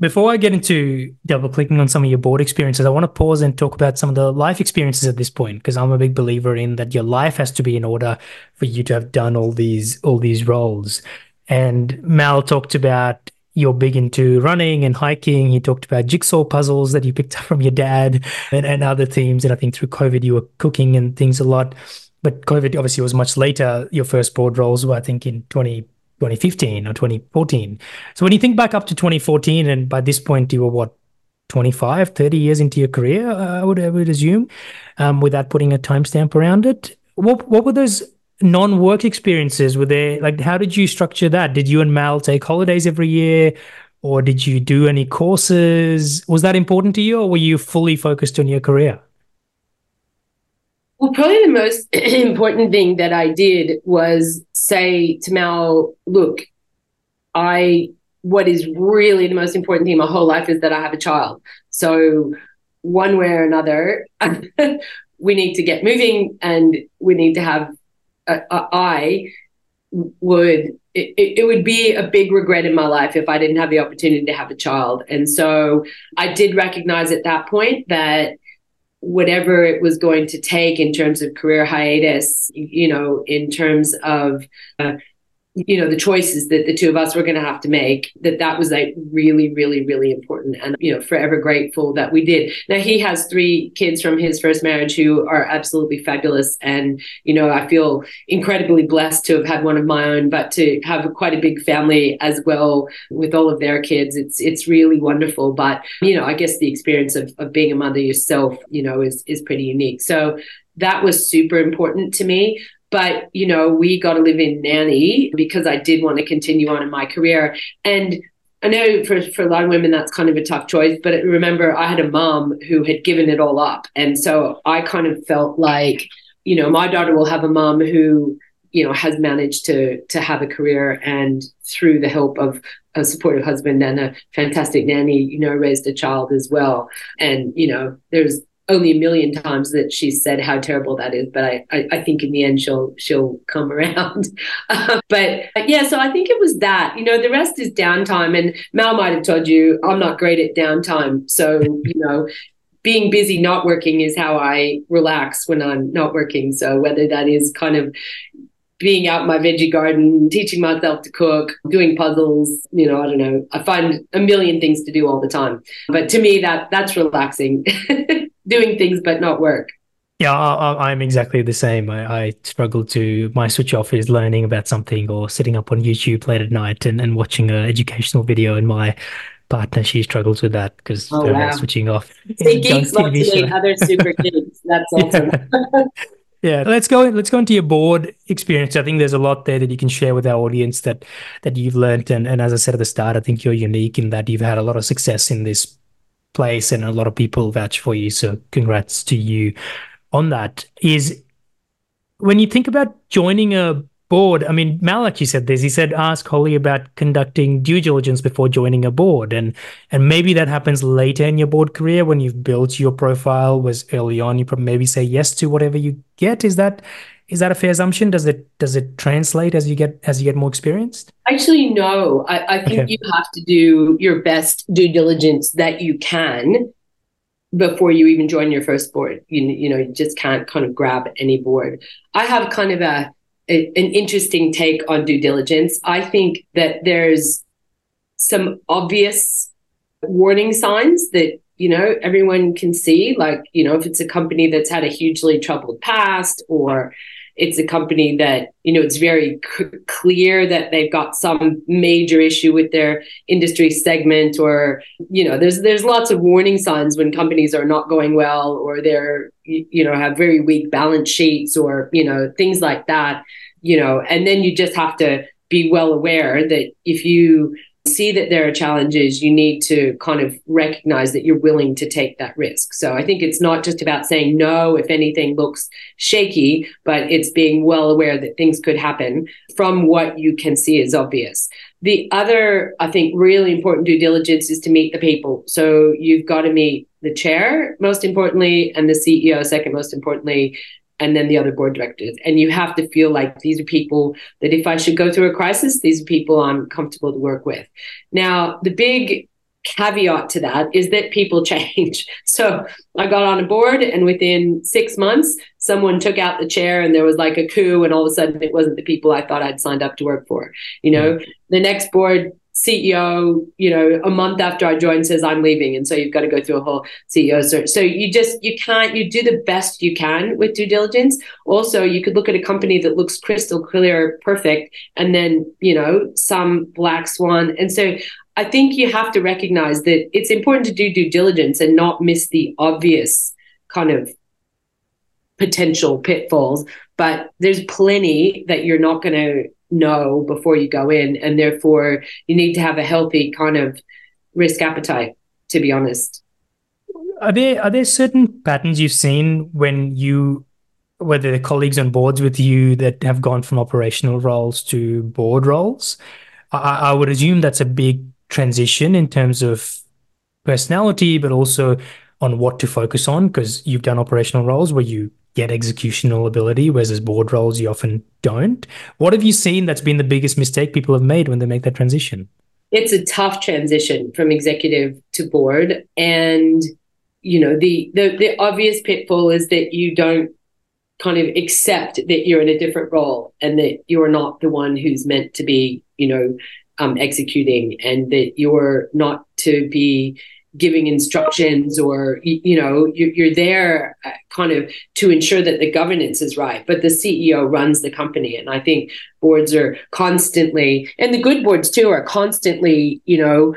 Before I get into double clicking on some of your board experiences, I want to pause and talk about some of the life experiences at this point because I'm a big believer in that your life has to be in order for you to have done all these all these roles. And Mal talked about you're big into running and hiking. He talked about jigsaw puzzles that you picked up from your dad and, and other themes. And I think through COVID, you were cooking and things a lot. But COVID obviously was much later. Your first board roles were, I think, in 20, 2015 or 2014. So when you think back up to 2014, and by this point, you were what, 25, 30 years into your career, I would, I would assume, um, without putting a timestamp around it. What, what were those non-work experiences were there like how did you structure that did you and mal take holidays every year or did you do any courses was that important to you or were you fully focused on your career well probably the most important thing that i did was say to mal look i what is really the most important thing in my whole life is that i have a child so one way or another we need to get moving and we need to have uh, I would it, it would be a big regret in my life if I didn't have the opportunity to have a child. And so I did recognize at that point that whatever it was going to take in terms of career hiatus, you know, in terms of uh, you know the choices that the two of us were going to have to make that that was like really really really important and you know forever grateful that we did. Now he has three kids from his first marriage who are absolutely fabulous and you know i feel incredibly blessed to have had one of my own but to have quite a big family as well with all of their kids it's it's really wonderful. But you know i guess the experience of, of being a mother yourself you know is is pretty unique. So that was super important to me but, you know, we got to live in nanny because I did want to continue on in my career. And I know for, for a lot of women that's kind of a tough choice, but remember, I had a mom who had given it all up. And so I kind of felt like, you know, my daughter will have a mom who, you know, has managed to to have a career and through the help of a supportive husband and a fantastic nanny, you know, raised a child as well. And, you know, there's only a million times that she's said how terrible that is, but I, I, I think in the end she'll she'll come around. uh, but yeah, so I think it was that. You know, the rest is downtime, and Mal might have told you I'm not great at downtime. So you know, being busy not working is how I relax when I'm not working. So whether that is kind of being out in my veggie garden, teaching myself to cook, doing puzzles, you know, I don't know. I find a million things to do all the time. But to me that that's relaxing. doing things but not work. Yeah, I, am exactly the same. I, I, struggle to my switch off is learning about something or sitting up on YouTube late at night and, and watching an educational video. And my partner, she struggles with that because oh, wow. switching off. They geeks love to other super kids. That's awesome. yeah. let's go. Let's go into your board experience. I think there's a lot there that you can share with our audience that that you've learned. And, and as I said at the start, I think you're unique in that you've had a lot of success in this place and a lot of people vouch for you. So congrats to you on that. Is when you think about joining a board, I mean, Mal you said this. He said, ask Holly about conducting due diligence before joining a board. And and maybe that happens later in your board career when you've built your profile was early on. You probably maybe say yes to whatever you get. Is that is that a fair assumption? Does it does it translate as you get as you get more experienced? Actually, no. I, I think okay. you have to do your best due diligence that you can before you even join your first board. You you know you just can't kind of grab any board. I have kind of a, a an interesting take on due diligence. I think that there's some obvious warning signs that you know everyone can see like you know if it's a company that's had a hugely troubled past or it's a company that you know it's very c- clear that they've got some major issue with their industry segment or you know there's there's lots of warning signs when companies are not going well or they're you know have very weak balance sheets or you know things like that you know. And then you just have to be well aware that if you see that there are challenges, you need to kind of recognize that you're willing to take that risk. So I think it's not just about saying no if anything looks shaky, but it's being well aware that things could happen from what you can see is obvious. The other, I think, really important due diligence is to meet the people. So you've got to meet the chair, most importantly, and the CEO, second most importantly, and then the other board directors. And you have to feel like these are people that if I should go through a crisis, these are people I'm comfortable to work with. Now, the big caveat to that is that people change. So I got on a board, and within six months, someone took out the chair, and there was like a coup, and all of a sudden, it wasn't the people I thought I'd signed up to work for. You know, mm-hmm. the next board CEO, you know, a month after I joined says I'm leaving. And so you've got to go through a whole CEO search. So you just, you can't, you do the best you can with due diligence. Also, you could look at a company that looks crystal clear, perfect, and then, you know, some black swan. And so I think you have to recognize that it's important to do due diligence and not miss the obvious kind of potential pitfalls. But there's plenty that you're not going to know before you go in and therefore you need to have a healthy kind of risk appetite to be honest. Are there are there certain patterns you've seen when you whether the colleagues on boards with you that have gone from operational roles to board roles? I, I would assume that's a big transition in terms of personality but also on what to focus on because you've done operational roles where you get executional ability, whereas as board roles, you often don't. What have you seen that's been the biggest mistake people have made when they make that transition? It's a tough transition from executive to board. And, you know, the, the, the obvious pitfall is that you don't kind of accept that you're in a different role and that you're not the one who's meant to be, you know, um, executing and that you're not to be giving instructions or you know you're you're there uh, kind of to ensure that the governance is right but the ceo runs the company. And i think boards are constantly and the good boards too are constantly you know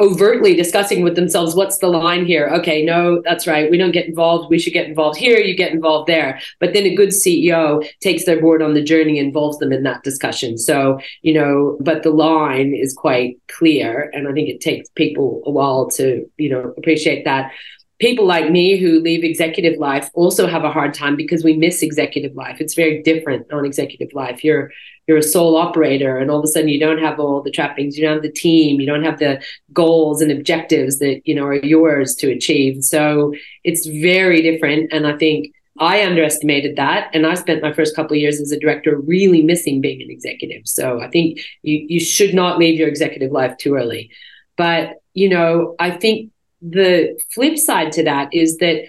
overtly discussing with themselves what's the line here? Okay no that's right. We don't get involved. We should get involved here. You get involved there. But then a good ceo takes their board on the journey involves them in that discussion. So you know but the line is quite clear and i think it takes people a while to you know appreciate that. People like me who leave executive life also have a hard time because we miss executive life. It's very different on executive life. You're you're a sole operator and all of a sudden you don't have all the trappings, you don't have the team, you don't have the goals and objectives that, you know, are yours to achieve. So it's very different. And I think I underestimated that. And I spent my first couple of years as a director really missing being an executive. So I think you, you should not leave your executive life too early. But, you know, I think the flip side to that is that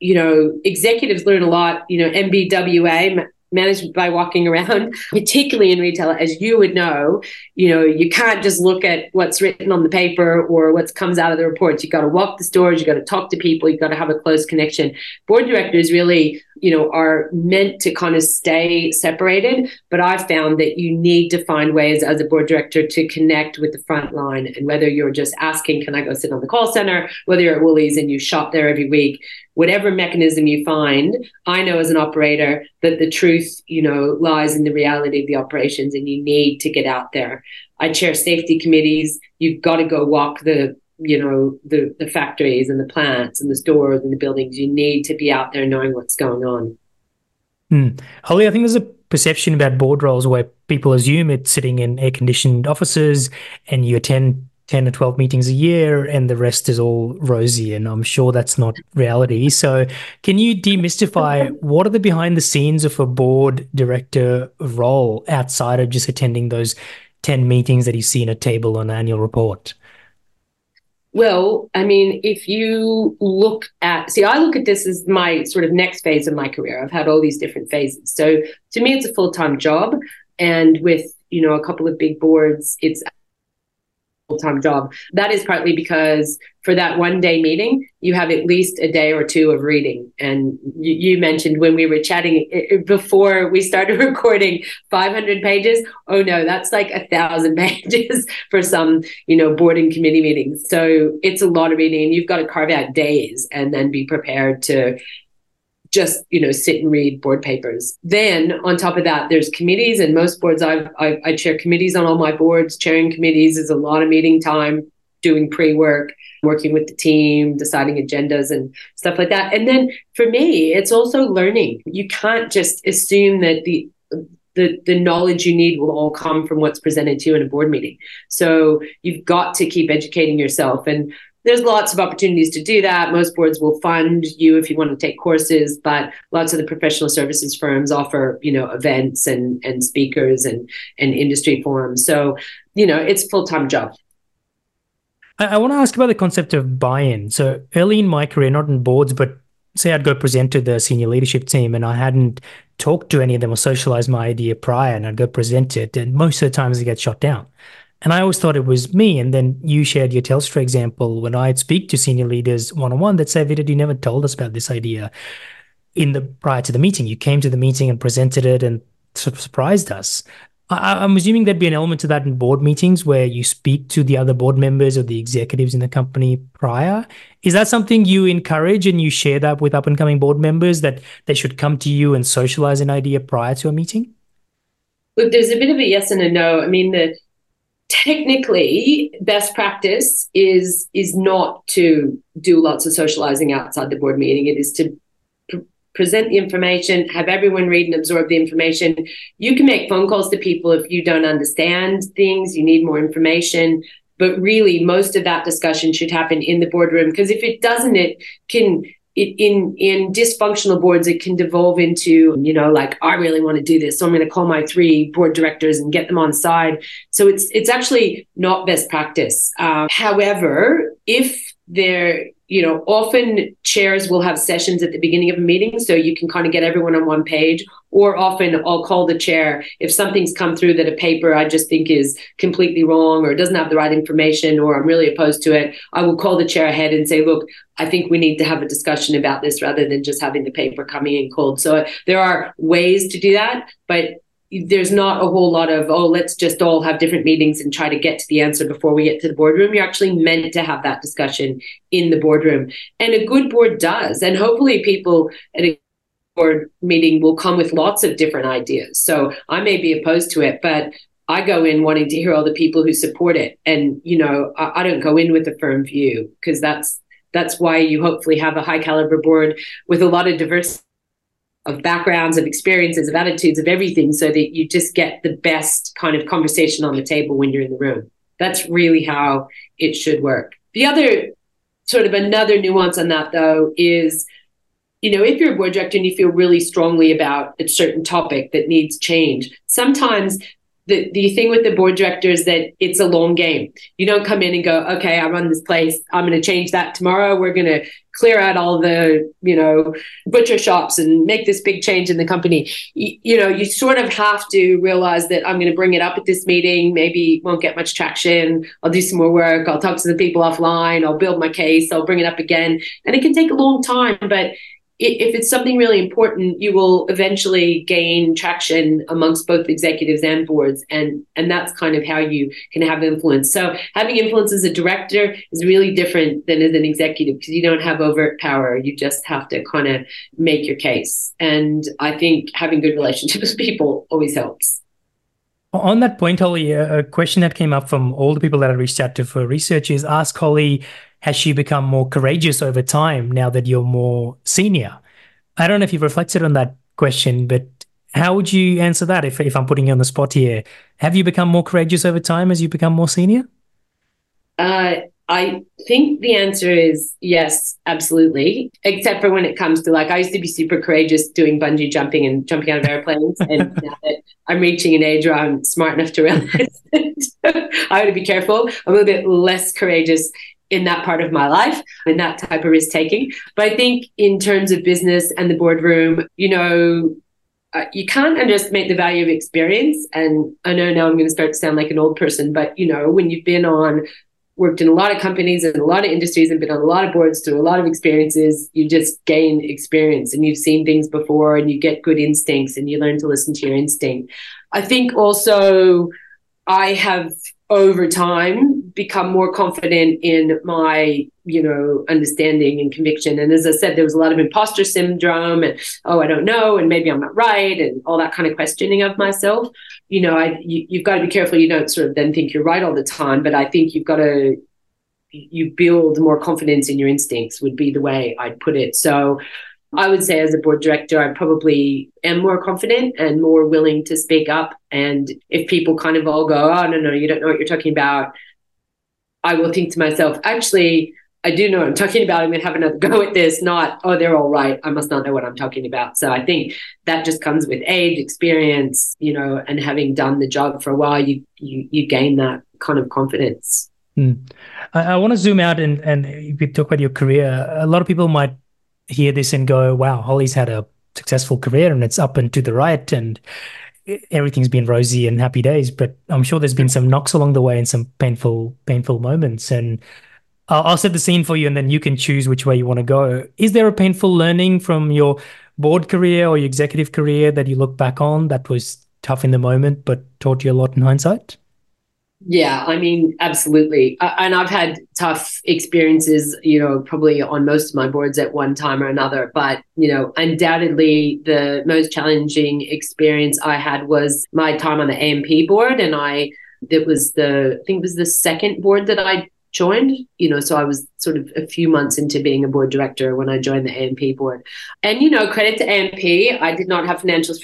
you know executives learn a lot you know mbwa managed by walking around, particularly in retail, as you would know, you know, you can't just look at what's written on the paper or what comes out of the reports. You've got to walk the stores, you've got to talk to people, you've got to have a close connection. Board directors really, you know, are meant to kind of stay separated, but I've found that you need to find ways as a board director to connect with the front line. And whether you're just asking, can I go sit on the call center, whether you're at Woolies and you shop there every week, whatever mechanism you find, I know as an operator that the truth, you know, lies in the reality of the operations and you need to get out there. I chair safety committees. You've got to go walk the, you know, the, the factories and the plants and the stores and the buildings. You need to be out there knowing what's going on. Hmm. Holly, I think there's a perception about board roles where people assume it's sitting in air conditioned offices and you attend 10 or 12 meetings a year and the rest is all rosy and i'm sure that's not reality so can you demystify what are the behind the scenes of a board director role outside of just attending those 10 meetings that you see in a table on an annual report well, I mean, if you look at, see, I look at this as my sort of next phase of my career. I've had all these different phases. So to me, it's a full time job. And with, you know, a couple of big boards, it's full-time job. That is partly because for that one day meeting, you have at least a day or two of reading. And you, you mentioned when we were chatting before we started recording 500 pages. Oh no, that's like a thousand pages for some, you know, board and committee meetings. So it's a lot of reading and you've got to carve out days and then be prepared to just you know sit and read board papers then on top of that there's committees and most boards I've, i i chair committees on all my boards chairing committees is a lot of meeting time doing pre-work working with the team deciding agendas and stuff like that and then for me it's also learning you can't just assume that the the, the knowledge you need will all come from what's presented to you in a board meeting. So you've got to keep educating yourself. And there's lots of opportunities to do that. Most boards will fund you if you want to take courses, but lots of the professional services firms offer, you know, events and and speakers and and industry forums. So, you know, it's full time job. I, I want to ask about the concept of buy-in. So early in my career, not in boards, but say I'd go present to the senior leadership team and I hadn't talked to any of them or socialized my idea prior and I'd go present it and most of the times it gets shot down. And I always thought it was me. And then you shared your Telstra example when I'd speak to senior leaders one on one that say, Vida, you never told us about this idea in the prior to the meeting. You came to the meeting and presented it and surprised us. I, am assuming there'd be an element to that in board meetings where you speak to the other board members or the executives in the company prior. Is that something you encourage and you share that with up and coming board members that they should come to you and socialize an idea prior to a meeting? Look, there's a bit of a yes and a no. I mean, the technically best practice is is not to do lots of socializing outside the board meeting. It is to pr- present the information have everyone read and absorb the information. You can make phone calls to people if you don't understand things you need more information. But really most of that discussion should happen in the boardroom because if it doesn't it can in in dysfunctional boards it can devolve into you know like i really want to do this so i'm going to call my three board directors and get them on side. So it's it's actually not best practice. Um, however if there you know often chairs will have sessions at the beginning of a meeting so you can kind of get everyone on one page. Or often i'll call the chair. If something's come through that a paper i just think is completely wrong or doesn't have the right information or i'm really opposed to it i will call the chair ahead and say look i think we need to have a discussion about this rather than just having the paper coming in cold. So there are ways to do that but there's not a whole lot of oh let's just all have different meetings and try to get to the answer before we get to the boardroom. You're actually meant to have that discussion in the boardroom. And a good board does. And hopefully people at a board meeting will come with lots of different ideas. So i may be opposed to it but i go in wanting to hear all the people who support it. And you know i, I don't go in with a firm view because that's that's why you hopefully have a high caliber board with a lot of diversity of backgrounds, of experiences, of attitudes, of everything, so that you just get the best kind of conversation on the table when you're in the room. That's really how it should work. The other sort of another nuance on that, though, is you know, if you're a board director and you feel really strongly about a certain topic that needs change, sometimes the, the thing with the board director is that it's a long game. You don't come in and go, okay, I run this place. I'm going to change that tomorrow. We're going to clear out all the, you know, butcher shops and make this big change in the company. You, you know, you sort of have to realize that I'm going to bring it up at this meeting. Maybe won't get much traction. I'll do some more work. I'll talk to the people offline. I'll build my case. I'll bring it up again. And it can take a long time, but if it's something really important, you will eventually gain traction amongst both executives and boards, and and that's kind of how you can have influence. So having influence as a director is really different than as an executive because you don't have overt power. You just have to kind of make your case, and I think having good relationships with people always helps. On that point, Holly, a question that came up from all the people that I reached out to for research is ask Holly has she become more courageous over time now that you're more senior? I don't know if you've reflected on that question, but how would you answer that if, if I'm putting you on the spot here? Have you become more courageous over time as you become more senior? Uh, I think the answer is yes, absolutely. Except for when it comes to like, I used to be super courageous doing bungee jumping and jumping out of airplanes. and now that I'm reaching an age where I'm smart enough to realize that I ought to be careful, I'm a little bit less courageous in that part of my life and that type of risk taking. But I think in terms of business and the boardroom, you know, uh, you can't underestimate the value of experience. And I know now I'm going to start to sound like an old person, but you know, when you've been on, worked in a lot of companies and a lot of industries and been on a lot of boards through a lot of experiences, you just gain experience and you've seen things before and you get good instincts and you learn to listen to your instinct. I think also I have over time become more confident in my you know understanding and conviction. And as i said there was a lot of imposter syndrome and oh i don't know and maybe i'm not right and all that kind of questioning of myself. You know i you, you've got to be careful. You don't sort of then think you're right all the time but i think you've got to you build more confidence in your instincts would be the way i'd put it. So I would say as a board director, I probably am more confident and more willing to speak up. And if people kind of all go, oh, no, no, you don't know what you're talking about, I will think to myself, actually, I do know what I'm talking about. I'm going to have another go at this, not, oh, they're all right. I must not know what I'm talking about. So I think that just comes with age, experience, you know, and having done the job for a while, you, you, you gain that kind of confidence. Mm. I, I want to zoom out and, and you talk about your career. A lot of people might hear this and go, wow, Holly's had a successful career and it's up and to the right and everything's been rosy and happy days. But I'm sure there's been some knocks along the way and some painful, painful moments. And I'll, I'll set the scene for you and then you can choose which way you want to go. Is there a painful learning from your board career or your executive career that you look back on that was tough in the moment but taught you a lot in hindsight? Yeah, I mean, absolutely. Uh, and I've had tough experiences, you know, probably on most of my boards at one time or another. But, you know, undoubtedly the most challenging experience I had was my time on the AMP board. And I, it was the, I think it was the second board that I joined, you know, so I was sort of a few months into being a board director when I joined the AMP board. And, you know, credit to AMP, I did not have financial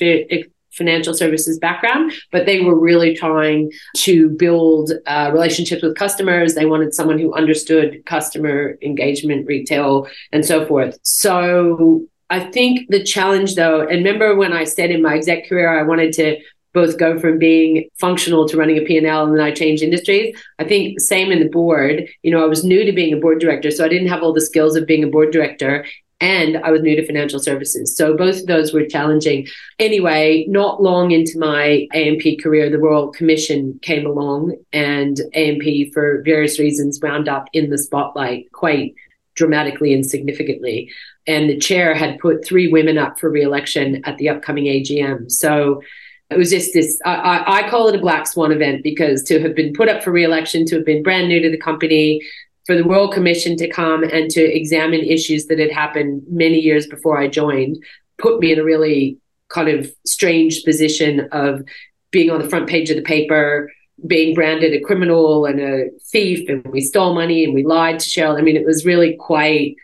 financial services background, but they were really trying to build uh, relationships with customers. They wanted someone who understood customer engagement, retail, and so forth. So I think the challenge, though, and remember when I said in my exec career, I wanted to both go from being functional to running a P&L and then I changed industries. I think same in the board. You know, I was new to being a board director, so I didn't have all the skills of being a board director and I was new to financial services. So both of those were challenging. Anyway, not long into my AMP career, the Royal Commission came along and AMP for various reasons wound up in the spotlight quite dramatically and significantly. And the chair had put three women up for re-election at the upcoming AGM. So it was just this I, I, call it a black swan event because to have been put up for re-election to have been brand new to the company for the royal commission to come and to examine issues that had happened many years before i joined put me in a really kind of strange position of being on the front page of the paper being branded a criminal and a thief and we stole money and we lied to Cheryl. I mean, it was really quite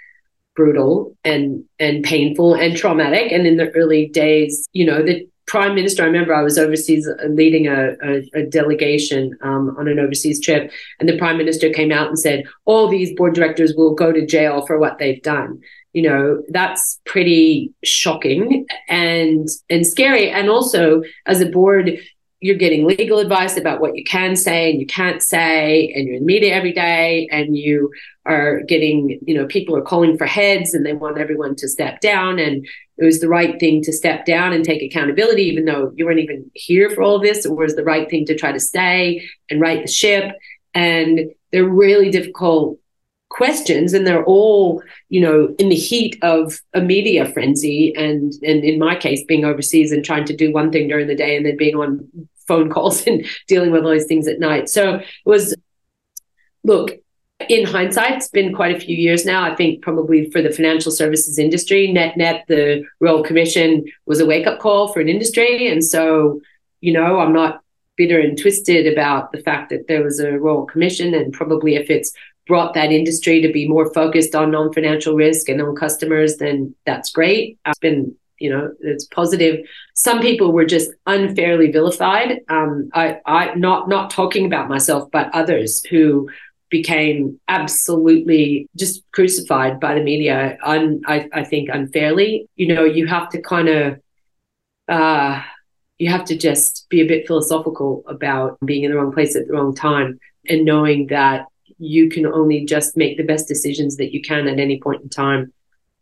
brutal and and painful and traumatic. And in the early days, you know, the prime minister, I remember I was overseas uh, leading a, a, a delegation um, on an overseas trip, and the prime minister came out and said, all these board directors will go to jail for what they've done. You know, that's pretty shocking and and scary. And also, as a board, you're getting legal advice about what you can say and you can't say and you're in media every day and you are getting you know people are calling for heads and they want everyone to step down. And it was the right thing to step down and take accountability even though you weren't even here for all this. Or was the right thing to try to stay and right the ship. And they're really difficult questions and they're all you know in the heat of a media frenzy and and in my case being overseas and trying to do one thing during the day and then being on phone calls and dealing with all these things at night. So it was look in hindsight it's been quite a few years now i think probably for the financial services industry net net the royal commission was a wake up call for an industry and so you know i'm not bitter and twisted about the fact that there was a royal commission and probably if it's brought that industry to be more focused on non-financial risk and on customers, then that's great. It's been, you know, it's positive. Some people were just unfairly vilified. Um, I, I not not talking about myself, but others who became absolutely just crucified by the media. Un, I, I think unfairly. You know, you have to kind of. Uh, you have to just be a bit philosophical about being in the wrong place at the wrong time and knowing that you can only just make the best decisions that you can at any point in time.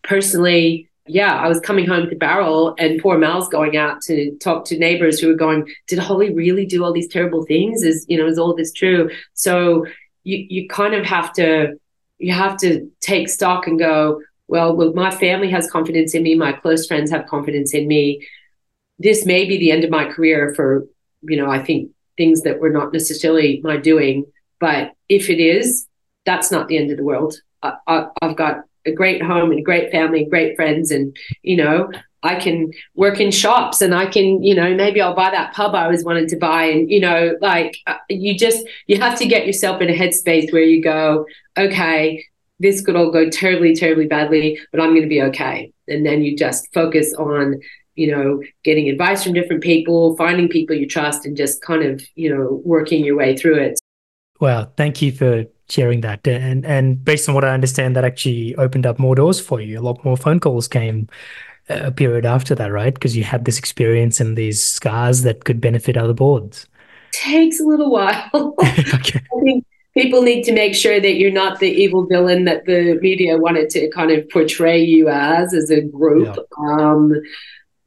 Personally, yeah, I was coming home to Bowral and poor Mal's going out to talk to neighbors who were going, Did Holly really do all these terrible things? Is you know, is all this true? So you you kind of have to you have to take stock and go, well, well, my family has confidence in me, my close friends have confidence in me. This may be the end of my career for, you know, I think things that were not necessarily my doing but if it is, that's not the end of the world. I, I, I've got a great home and a great family, great friends, and you know, I can work in shops and I can, you know, maybe I'll buy that pub I always wanted to buy. And, you know, like uh, you just, you have to get yourself in a headspace where you go, okay, this could all go terribly, terribly badly, but I'm going to be okay. And then you just focus on, you know, getting advice from different people, finding people you trust, and just kind of, you know, working your way through it. Well, thank you for sharing that. And and based on what I understand, that actually opened up more doors for you. A lot more phone calls came a period after that, right? Because you had this experience and these scars that could benefit other boards. Takes a little while. okay. I think people need to make sure that you're not the evil villain that the media wanted to kind of portray you as as a group. Yeah. Um,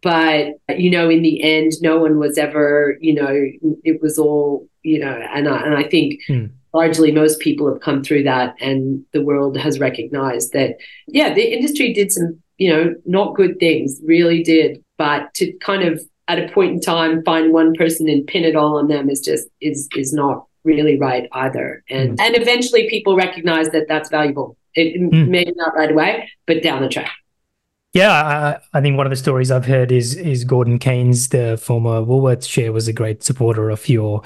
but you know, in the end, no one was ever. You know, it was all you know, and I, and I think hmm. largely most people have come through that, and the world has recognized that, yeah, the industry did some, you know, not good things, really did, but to kind of at a point in time find one person and pin it all on them is just is is not really right either, and hmm. and eventually people recognize that that's valuable. It hmm. maybe not right away, but down the track. Yeah, I, I, think one of the stories I've heard is is Gordon Cairns, the former Woolworths chair, was a great supporter of your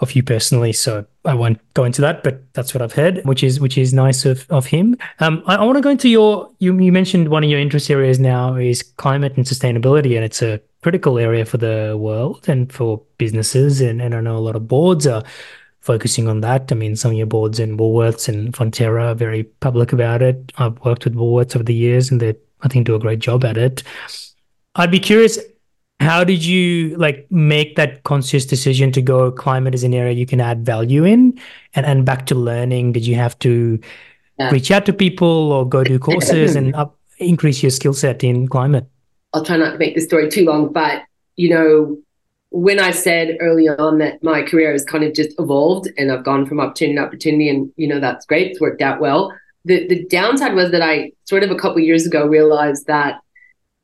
of you personally. So I won't go into that, but that's what I've heard, which is which is nice of of him. Um, I, I want to go into your you you mentioned one of your interest areas now is climate and sustainability, and it's a critical area for the world and for businesses, and, and I know a lot of boards are focusing on that. I mean, some of your boards in Woolworths and Fonterra are very public about it. I've worked with Woolworths over the years, and they I think do a great job at it. I'd be curious, how did you like make that conscious decision to go climate as an area you can add value in? And and back to learning, did you have to yeah. reach out to people or go do courses and up, increase your skill set in climate? I'll try not to make this story too long, but you know, when I said early on that my career has kind of just evolved and I've gone from opportunity to opportunity, and you know that's great, it's worked out well the the downside was that I sort of a couple years ago realized that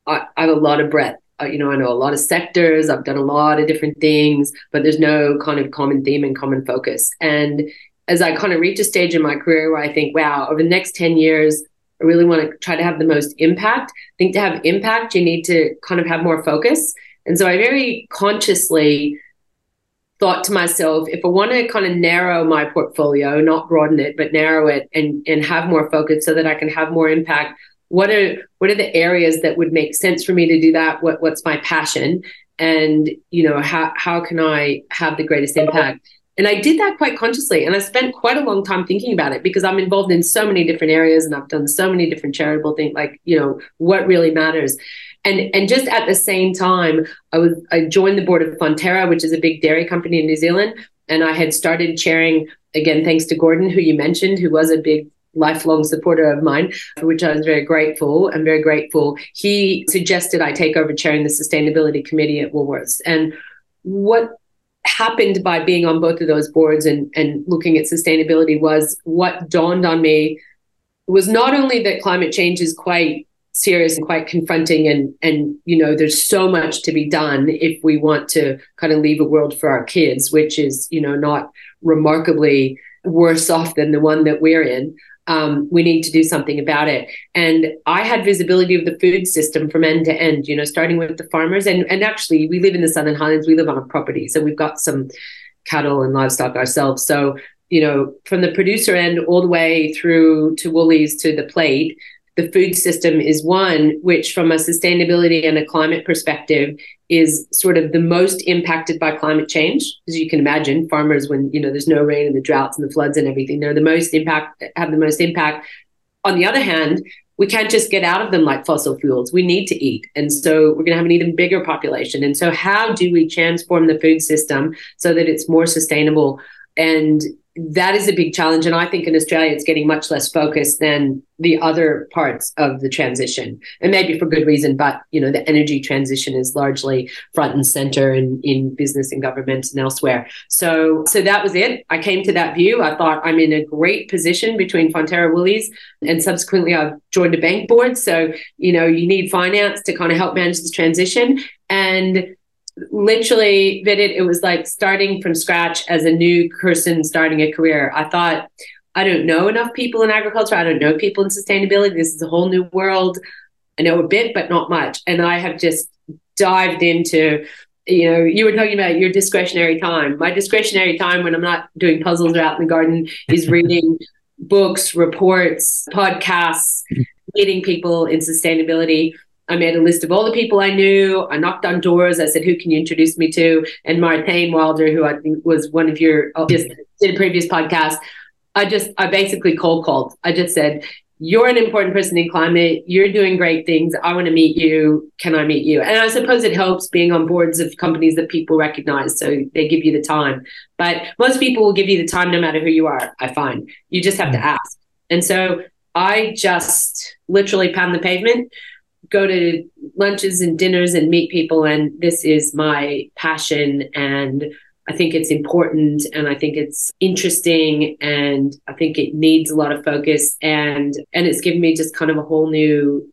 I, I, have a lot of breadth. Uh, you know, I know a lot of sectors. I've done a lot of different things, but there's no kind of common theme and common focus. And as I kind of reach a stage in my career where I think, wow, over the next ten years, I really want to try to have the most impact. I think to have impact, you need to kind of have more focus. And so I very consciously thought to myself, if I want to kind of narrow my portfolio, not broaden it, but narrow it and and have more focus so that I can have more impact, what are what are the areas that would make sense for me to do that? What what's my passion? And you know, how how can I have the greatest impact? And I did that quite consciously. And I spent quite a long time thinking about it because I'm involved in so many different areas and I've done so many different charitable things, like, you know, what really matters and and just at the same time i was i joined the board of fonterra which is a big dairy company in new zealand. And i had started chairing again thanks to gordon who you mentioned who was a big lifelong supporter of mine for which i was very grateful and very grateful. He suggested i take over chairing the sustainability committee at woolworths. And what happened by being on both of those boards and and looking at sustainability was what dawned on me was not only that climate change is quite serious and quite confronting and and you know there's so much to be done if we want to kind of leave a world for our kids which is you know not remarkably worse off than the one that we're in. Um, we need to do something about it. And i had visibility of the food system from end to end you know starting with the farmers. And and actually we live in the southern highlands. We live on a property so we've got some cattle and livestock ourselves. So you know from the producer end all the way through to woolies to the plate the food system is one which, from a sustainability and a climate perspective, is sort of the most impacted by climate change. As you can imagine, farmers, when you know there's no rain and the droughts and the floods and everything, they're the most impact have the most impact. On the other hand, we can't just get out of them like fossil fuels. We need to eat. And so we're going to have an even bigger population. And so, how do we transform the food system so that it's more sustainable and that is a big challenge. And I think in Australia, it's getting much less focused than the other parts of the transition. And maybe for good reason, but you know, the energy transition is largely front and center in, in business and government and elsewhere. So so that was it. I came to that view. I thought I'm in a great position between Fonterra Woolies and subsequently I've joined a bank board. So, you know, you need finance to kind of help manage this transition. And literally Vidit, it was like starting from scratch as a new person starting a career. I thought, I don't know enough people in agriculture. I don't know people in sustainability. This is a whole new world. I know a bit, but not much. And I have just dived into, you know, you were talking about your discretionary time. My discretionary time when I'm not doing puzzles or out in the garden is reading books, reports, podcasts, meeting people in sustainability. I made a list of all the people I knew. I knocked on doors. I said, "Who can you introduce me to?" And Martijn Wilder, who I think was one of your oh, just did a previous podcast. I just I basically cold called. I just said, "You're an important person in climate. You're doing great things. I want to meet you. Can I meet you?" And I suppose it helps being on boards of companies that people recognize, so they give you the time. But most people will give you the time no matter who you are. I find you just have to mm. ask. And so I just literally pound the pavement go to lunches and dinners and meet people and this is my passion and I think it's important and I think it's interesting and I think it needs a lot of focus and and it's given me just kind of a whole new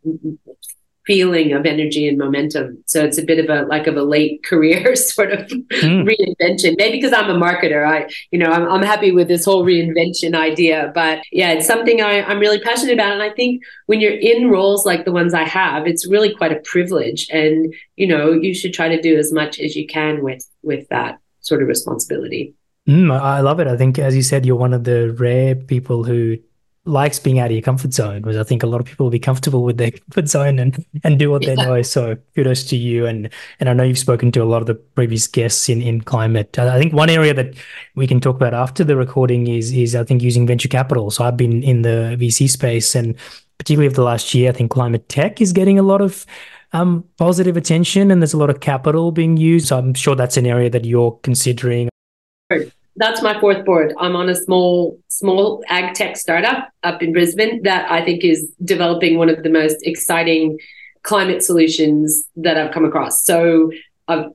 feeling of energy and momentum. So it's a bit of a like of a late career sort of mm. reinvention. Maybe because I'm a marketer, I you know I'm, I'm happy with this whole reinvention idea. But yeah, it's something I, I'm really passionate about, and I think when you're in roles like the ones I have, it's really quite a privilege, and you know you should try to do as much as you can with with that sort of responsibility. Mm, I love it. I think, as you said, you're one of the rare people who likes being out of your comfort zone because I think a lot of people will be comfortable with their comfort zone and and do what yeah. they know. So kudos to you and and I know you've spoken to a lot of the previous guests in in climate. I think one area that we can talk about after the recording is is I think using venture capital. So I've been in the VC space and particularly over the last year, I think climate tech is getting a lot of um, positive attention and there's a lot of capital being used. So I'm sure that's an area that you're considering that's my fourth board. I'm on a small, small ag tech startup up in Brisbane that I think is developing one of the most exciting climate solutions that I've come across. So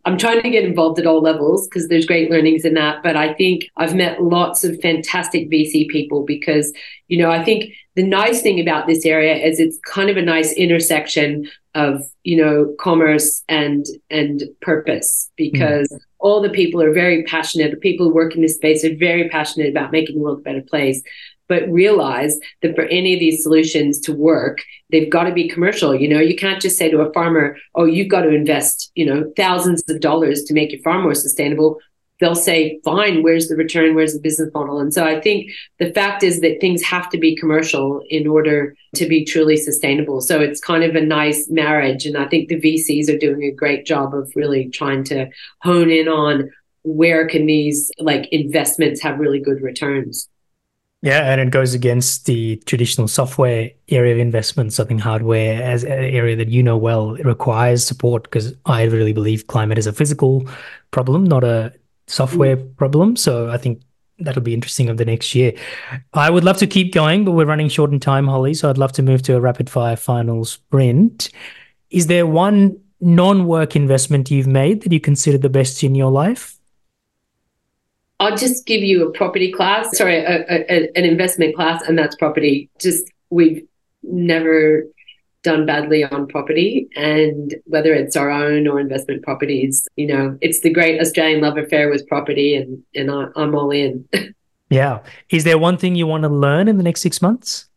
I'm trying to get involved at all levels because there's great learnings in that. But I think I've met lots of fantastic VC people because, you know, I think the nice thing about this area is it's kind of a nice intersection of, you know, commerce and and purpose because mm. All the people are very passionate. The people who work in this space are very passionate about making the world a better place but realize that for any of these solutions to work, they've got to be commercial. You know, you can't just say to a farmer, oh, you've got to invest, you know, thousands of dollars to make your farm more sustainable. They'll say, fine, where's the return? Where's the business model? And so I think the fact is that things have to be commercial in order to be truly sustainable. So it's kind of a nice marriage. And I think the VCs are doing a great job of really trying to hone in on where can these like investments have really good returns. Yeah, and it goes against the traditional software area of investments. I think hardware, as an area that you know well, requires support because I really believe climate is a physical problem, not a software mm. problem. So I think that'll be interesting of the next year. I would love to keep going, but we're running short in time, Holly. So I'd love to move to a rapid fire final sprint. Is there one non work investment you've made that you consider the best in your life? I'll just give you a property class, sorry, a, a, an investment class, and that's property. Just we've never done badly on property, and whether it's our own or investment properties, you know, it's the great Australian love affair with property, and and I, I'm all in. yeah, is there one thing you want to learn in the next six months?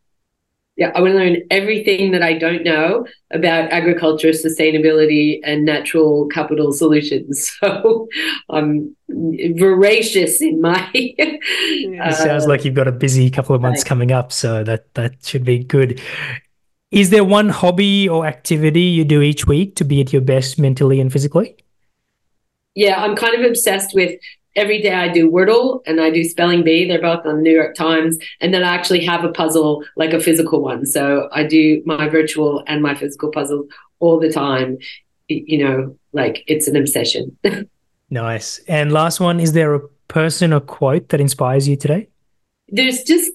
yeah, I want to learn everything that I don't know about agriculture, sustainability, and natural capital solutions. So I'm voracious in my. it sounds like you've got a busy couple of months right. coming up, so that that should be good. Is there one hobby or activity you do each week to be at your best mentally and physically? Yeah, I'm kind of obsessed with every day I do Wordle and I do Spelling Bee. They're both on the New York Times. And then I actually have a puzzle, like a physical one. So I do my virtual and my physical puzzles all the time. You know, like it's an obsession. nice. And last one, is there a person or quote that inspires you today? There's just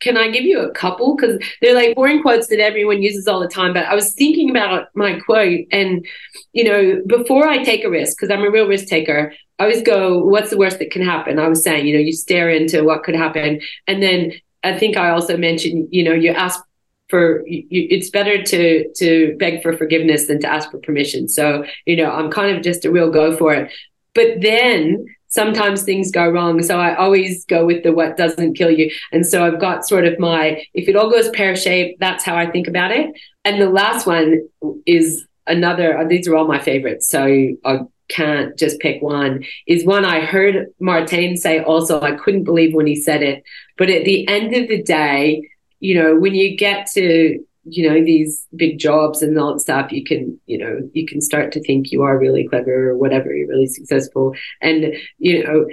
can I give you a couple? Because they're like boring quotes that everyone uses all the time. But I was thinking about uh, my quote, and you know, before I take a risk, because I'm a real risk taker, I always go, "What's the worst that can happen?" I was saying, you know, you stare into what could happen, and then I think I also mentioned, you know, you ask for you, it's better to to beg for forgiveness than to ask for permission. So you know, I'm kind of just a real go for it. But then sometimes things go wrong. So I always go with the what doesn't kill you. And so I've got sort of my, if it all goes pear shaped, that's how I think about it. And the last one is another, uh, these are all my favorites. So I can't just pick one, is one I heard Martin say also. I couldn't believe when he said it. But at the end of the day, you know, when you get to you know these big jobs and all that stuff you can you know you can start to think you are really clever or whatever you're really successful. And you know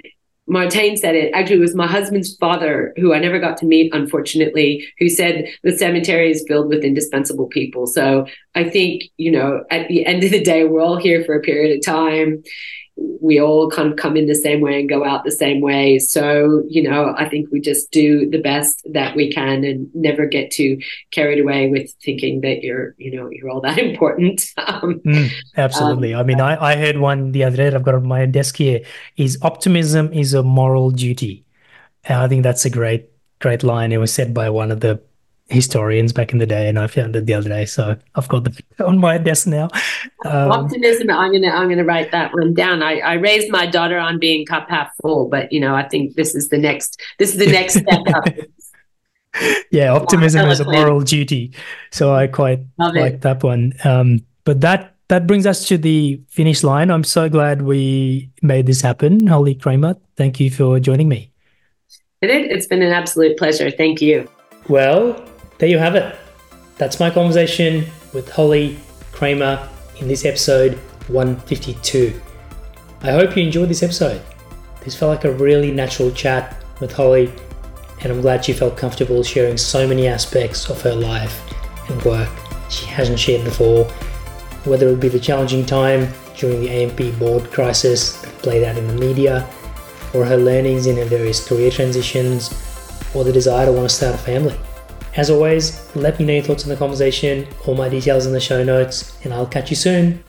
Martin said it actually it was my husband's father who I never got to meet unfortunately who said the cemetery is filled with indispensable people. So I think you know at the end of the day we're all here for a period of time we all kind of come in the same way and go out the same way. So, you know, I think we just do the best that we can and never get too carried away with thinking that you're, you know, you're all that important. Um, mm, absolutely. Um, I mean, I, I heard one the other day I've got on my desk here is optimism is a moral duty. And I think that's a great, great line. It was said by one of the historians back in the day, and I found it the other day, so I've got it on my desk now. Um, Optimism. I'm gonna I'm gonna write that one down. I, I raised my daughter on being cup half full, but you know I think this is the next this is the next step up. yeah, optimism is a moral duty, so I quite Love like it. that one. Um, but that that brings us to the finish line. I'm so glad we made this happen. Holly Kramer, thank you for joining me. It's been an absolute pleasure. Thank you. Well, there you have it. That's my conversation with Holly Kramer in this episode 152. I hope you enjoyed this episode. This felt like a really natural chat with Holly, and I'm glad she felt comfortable sharing so many aspects of her life and work she hasn't shared before, whether it be the challenging time during the AMP board crisis that played out in the media, or her learnings in her various career transitions, or the desire to want to start a family. As always, let me know your thoughts in the conversation, all my details in the show notes, and I'll catch you soon.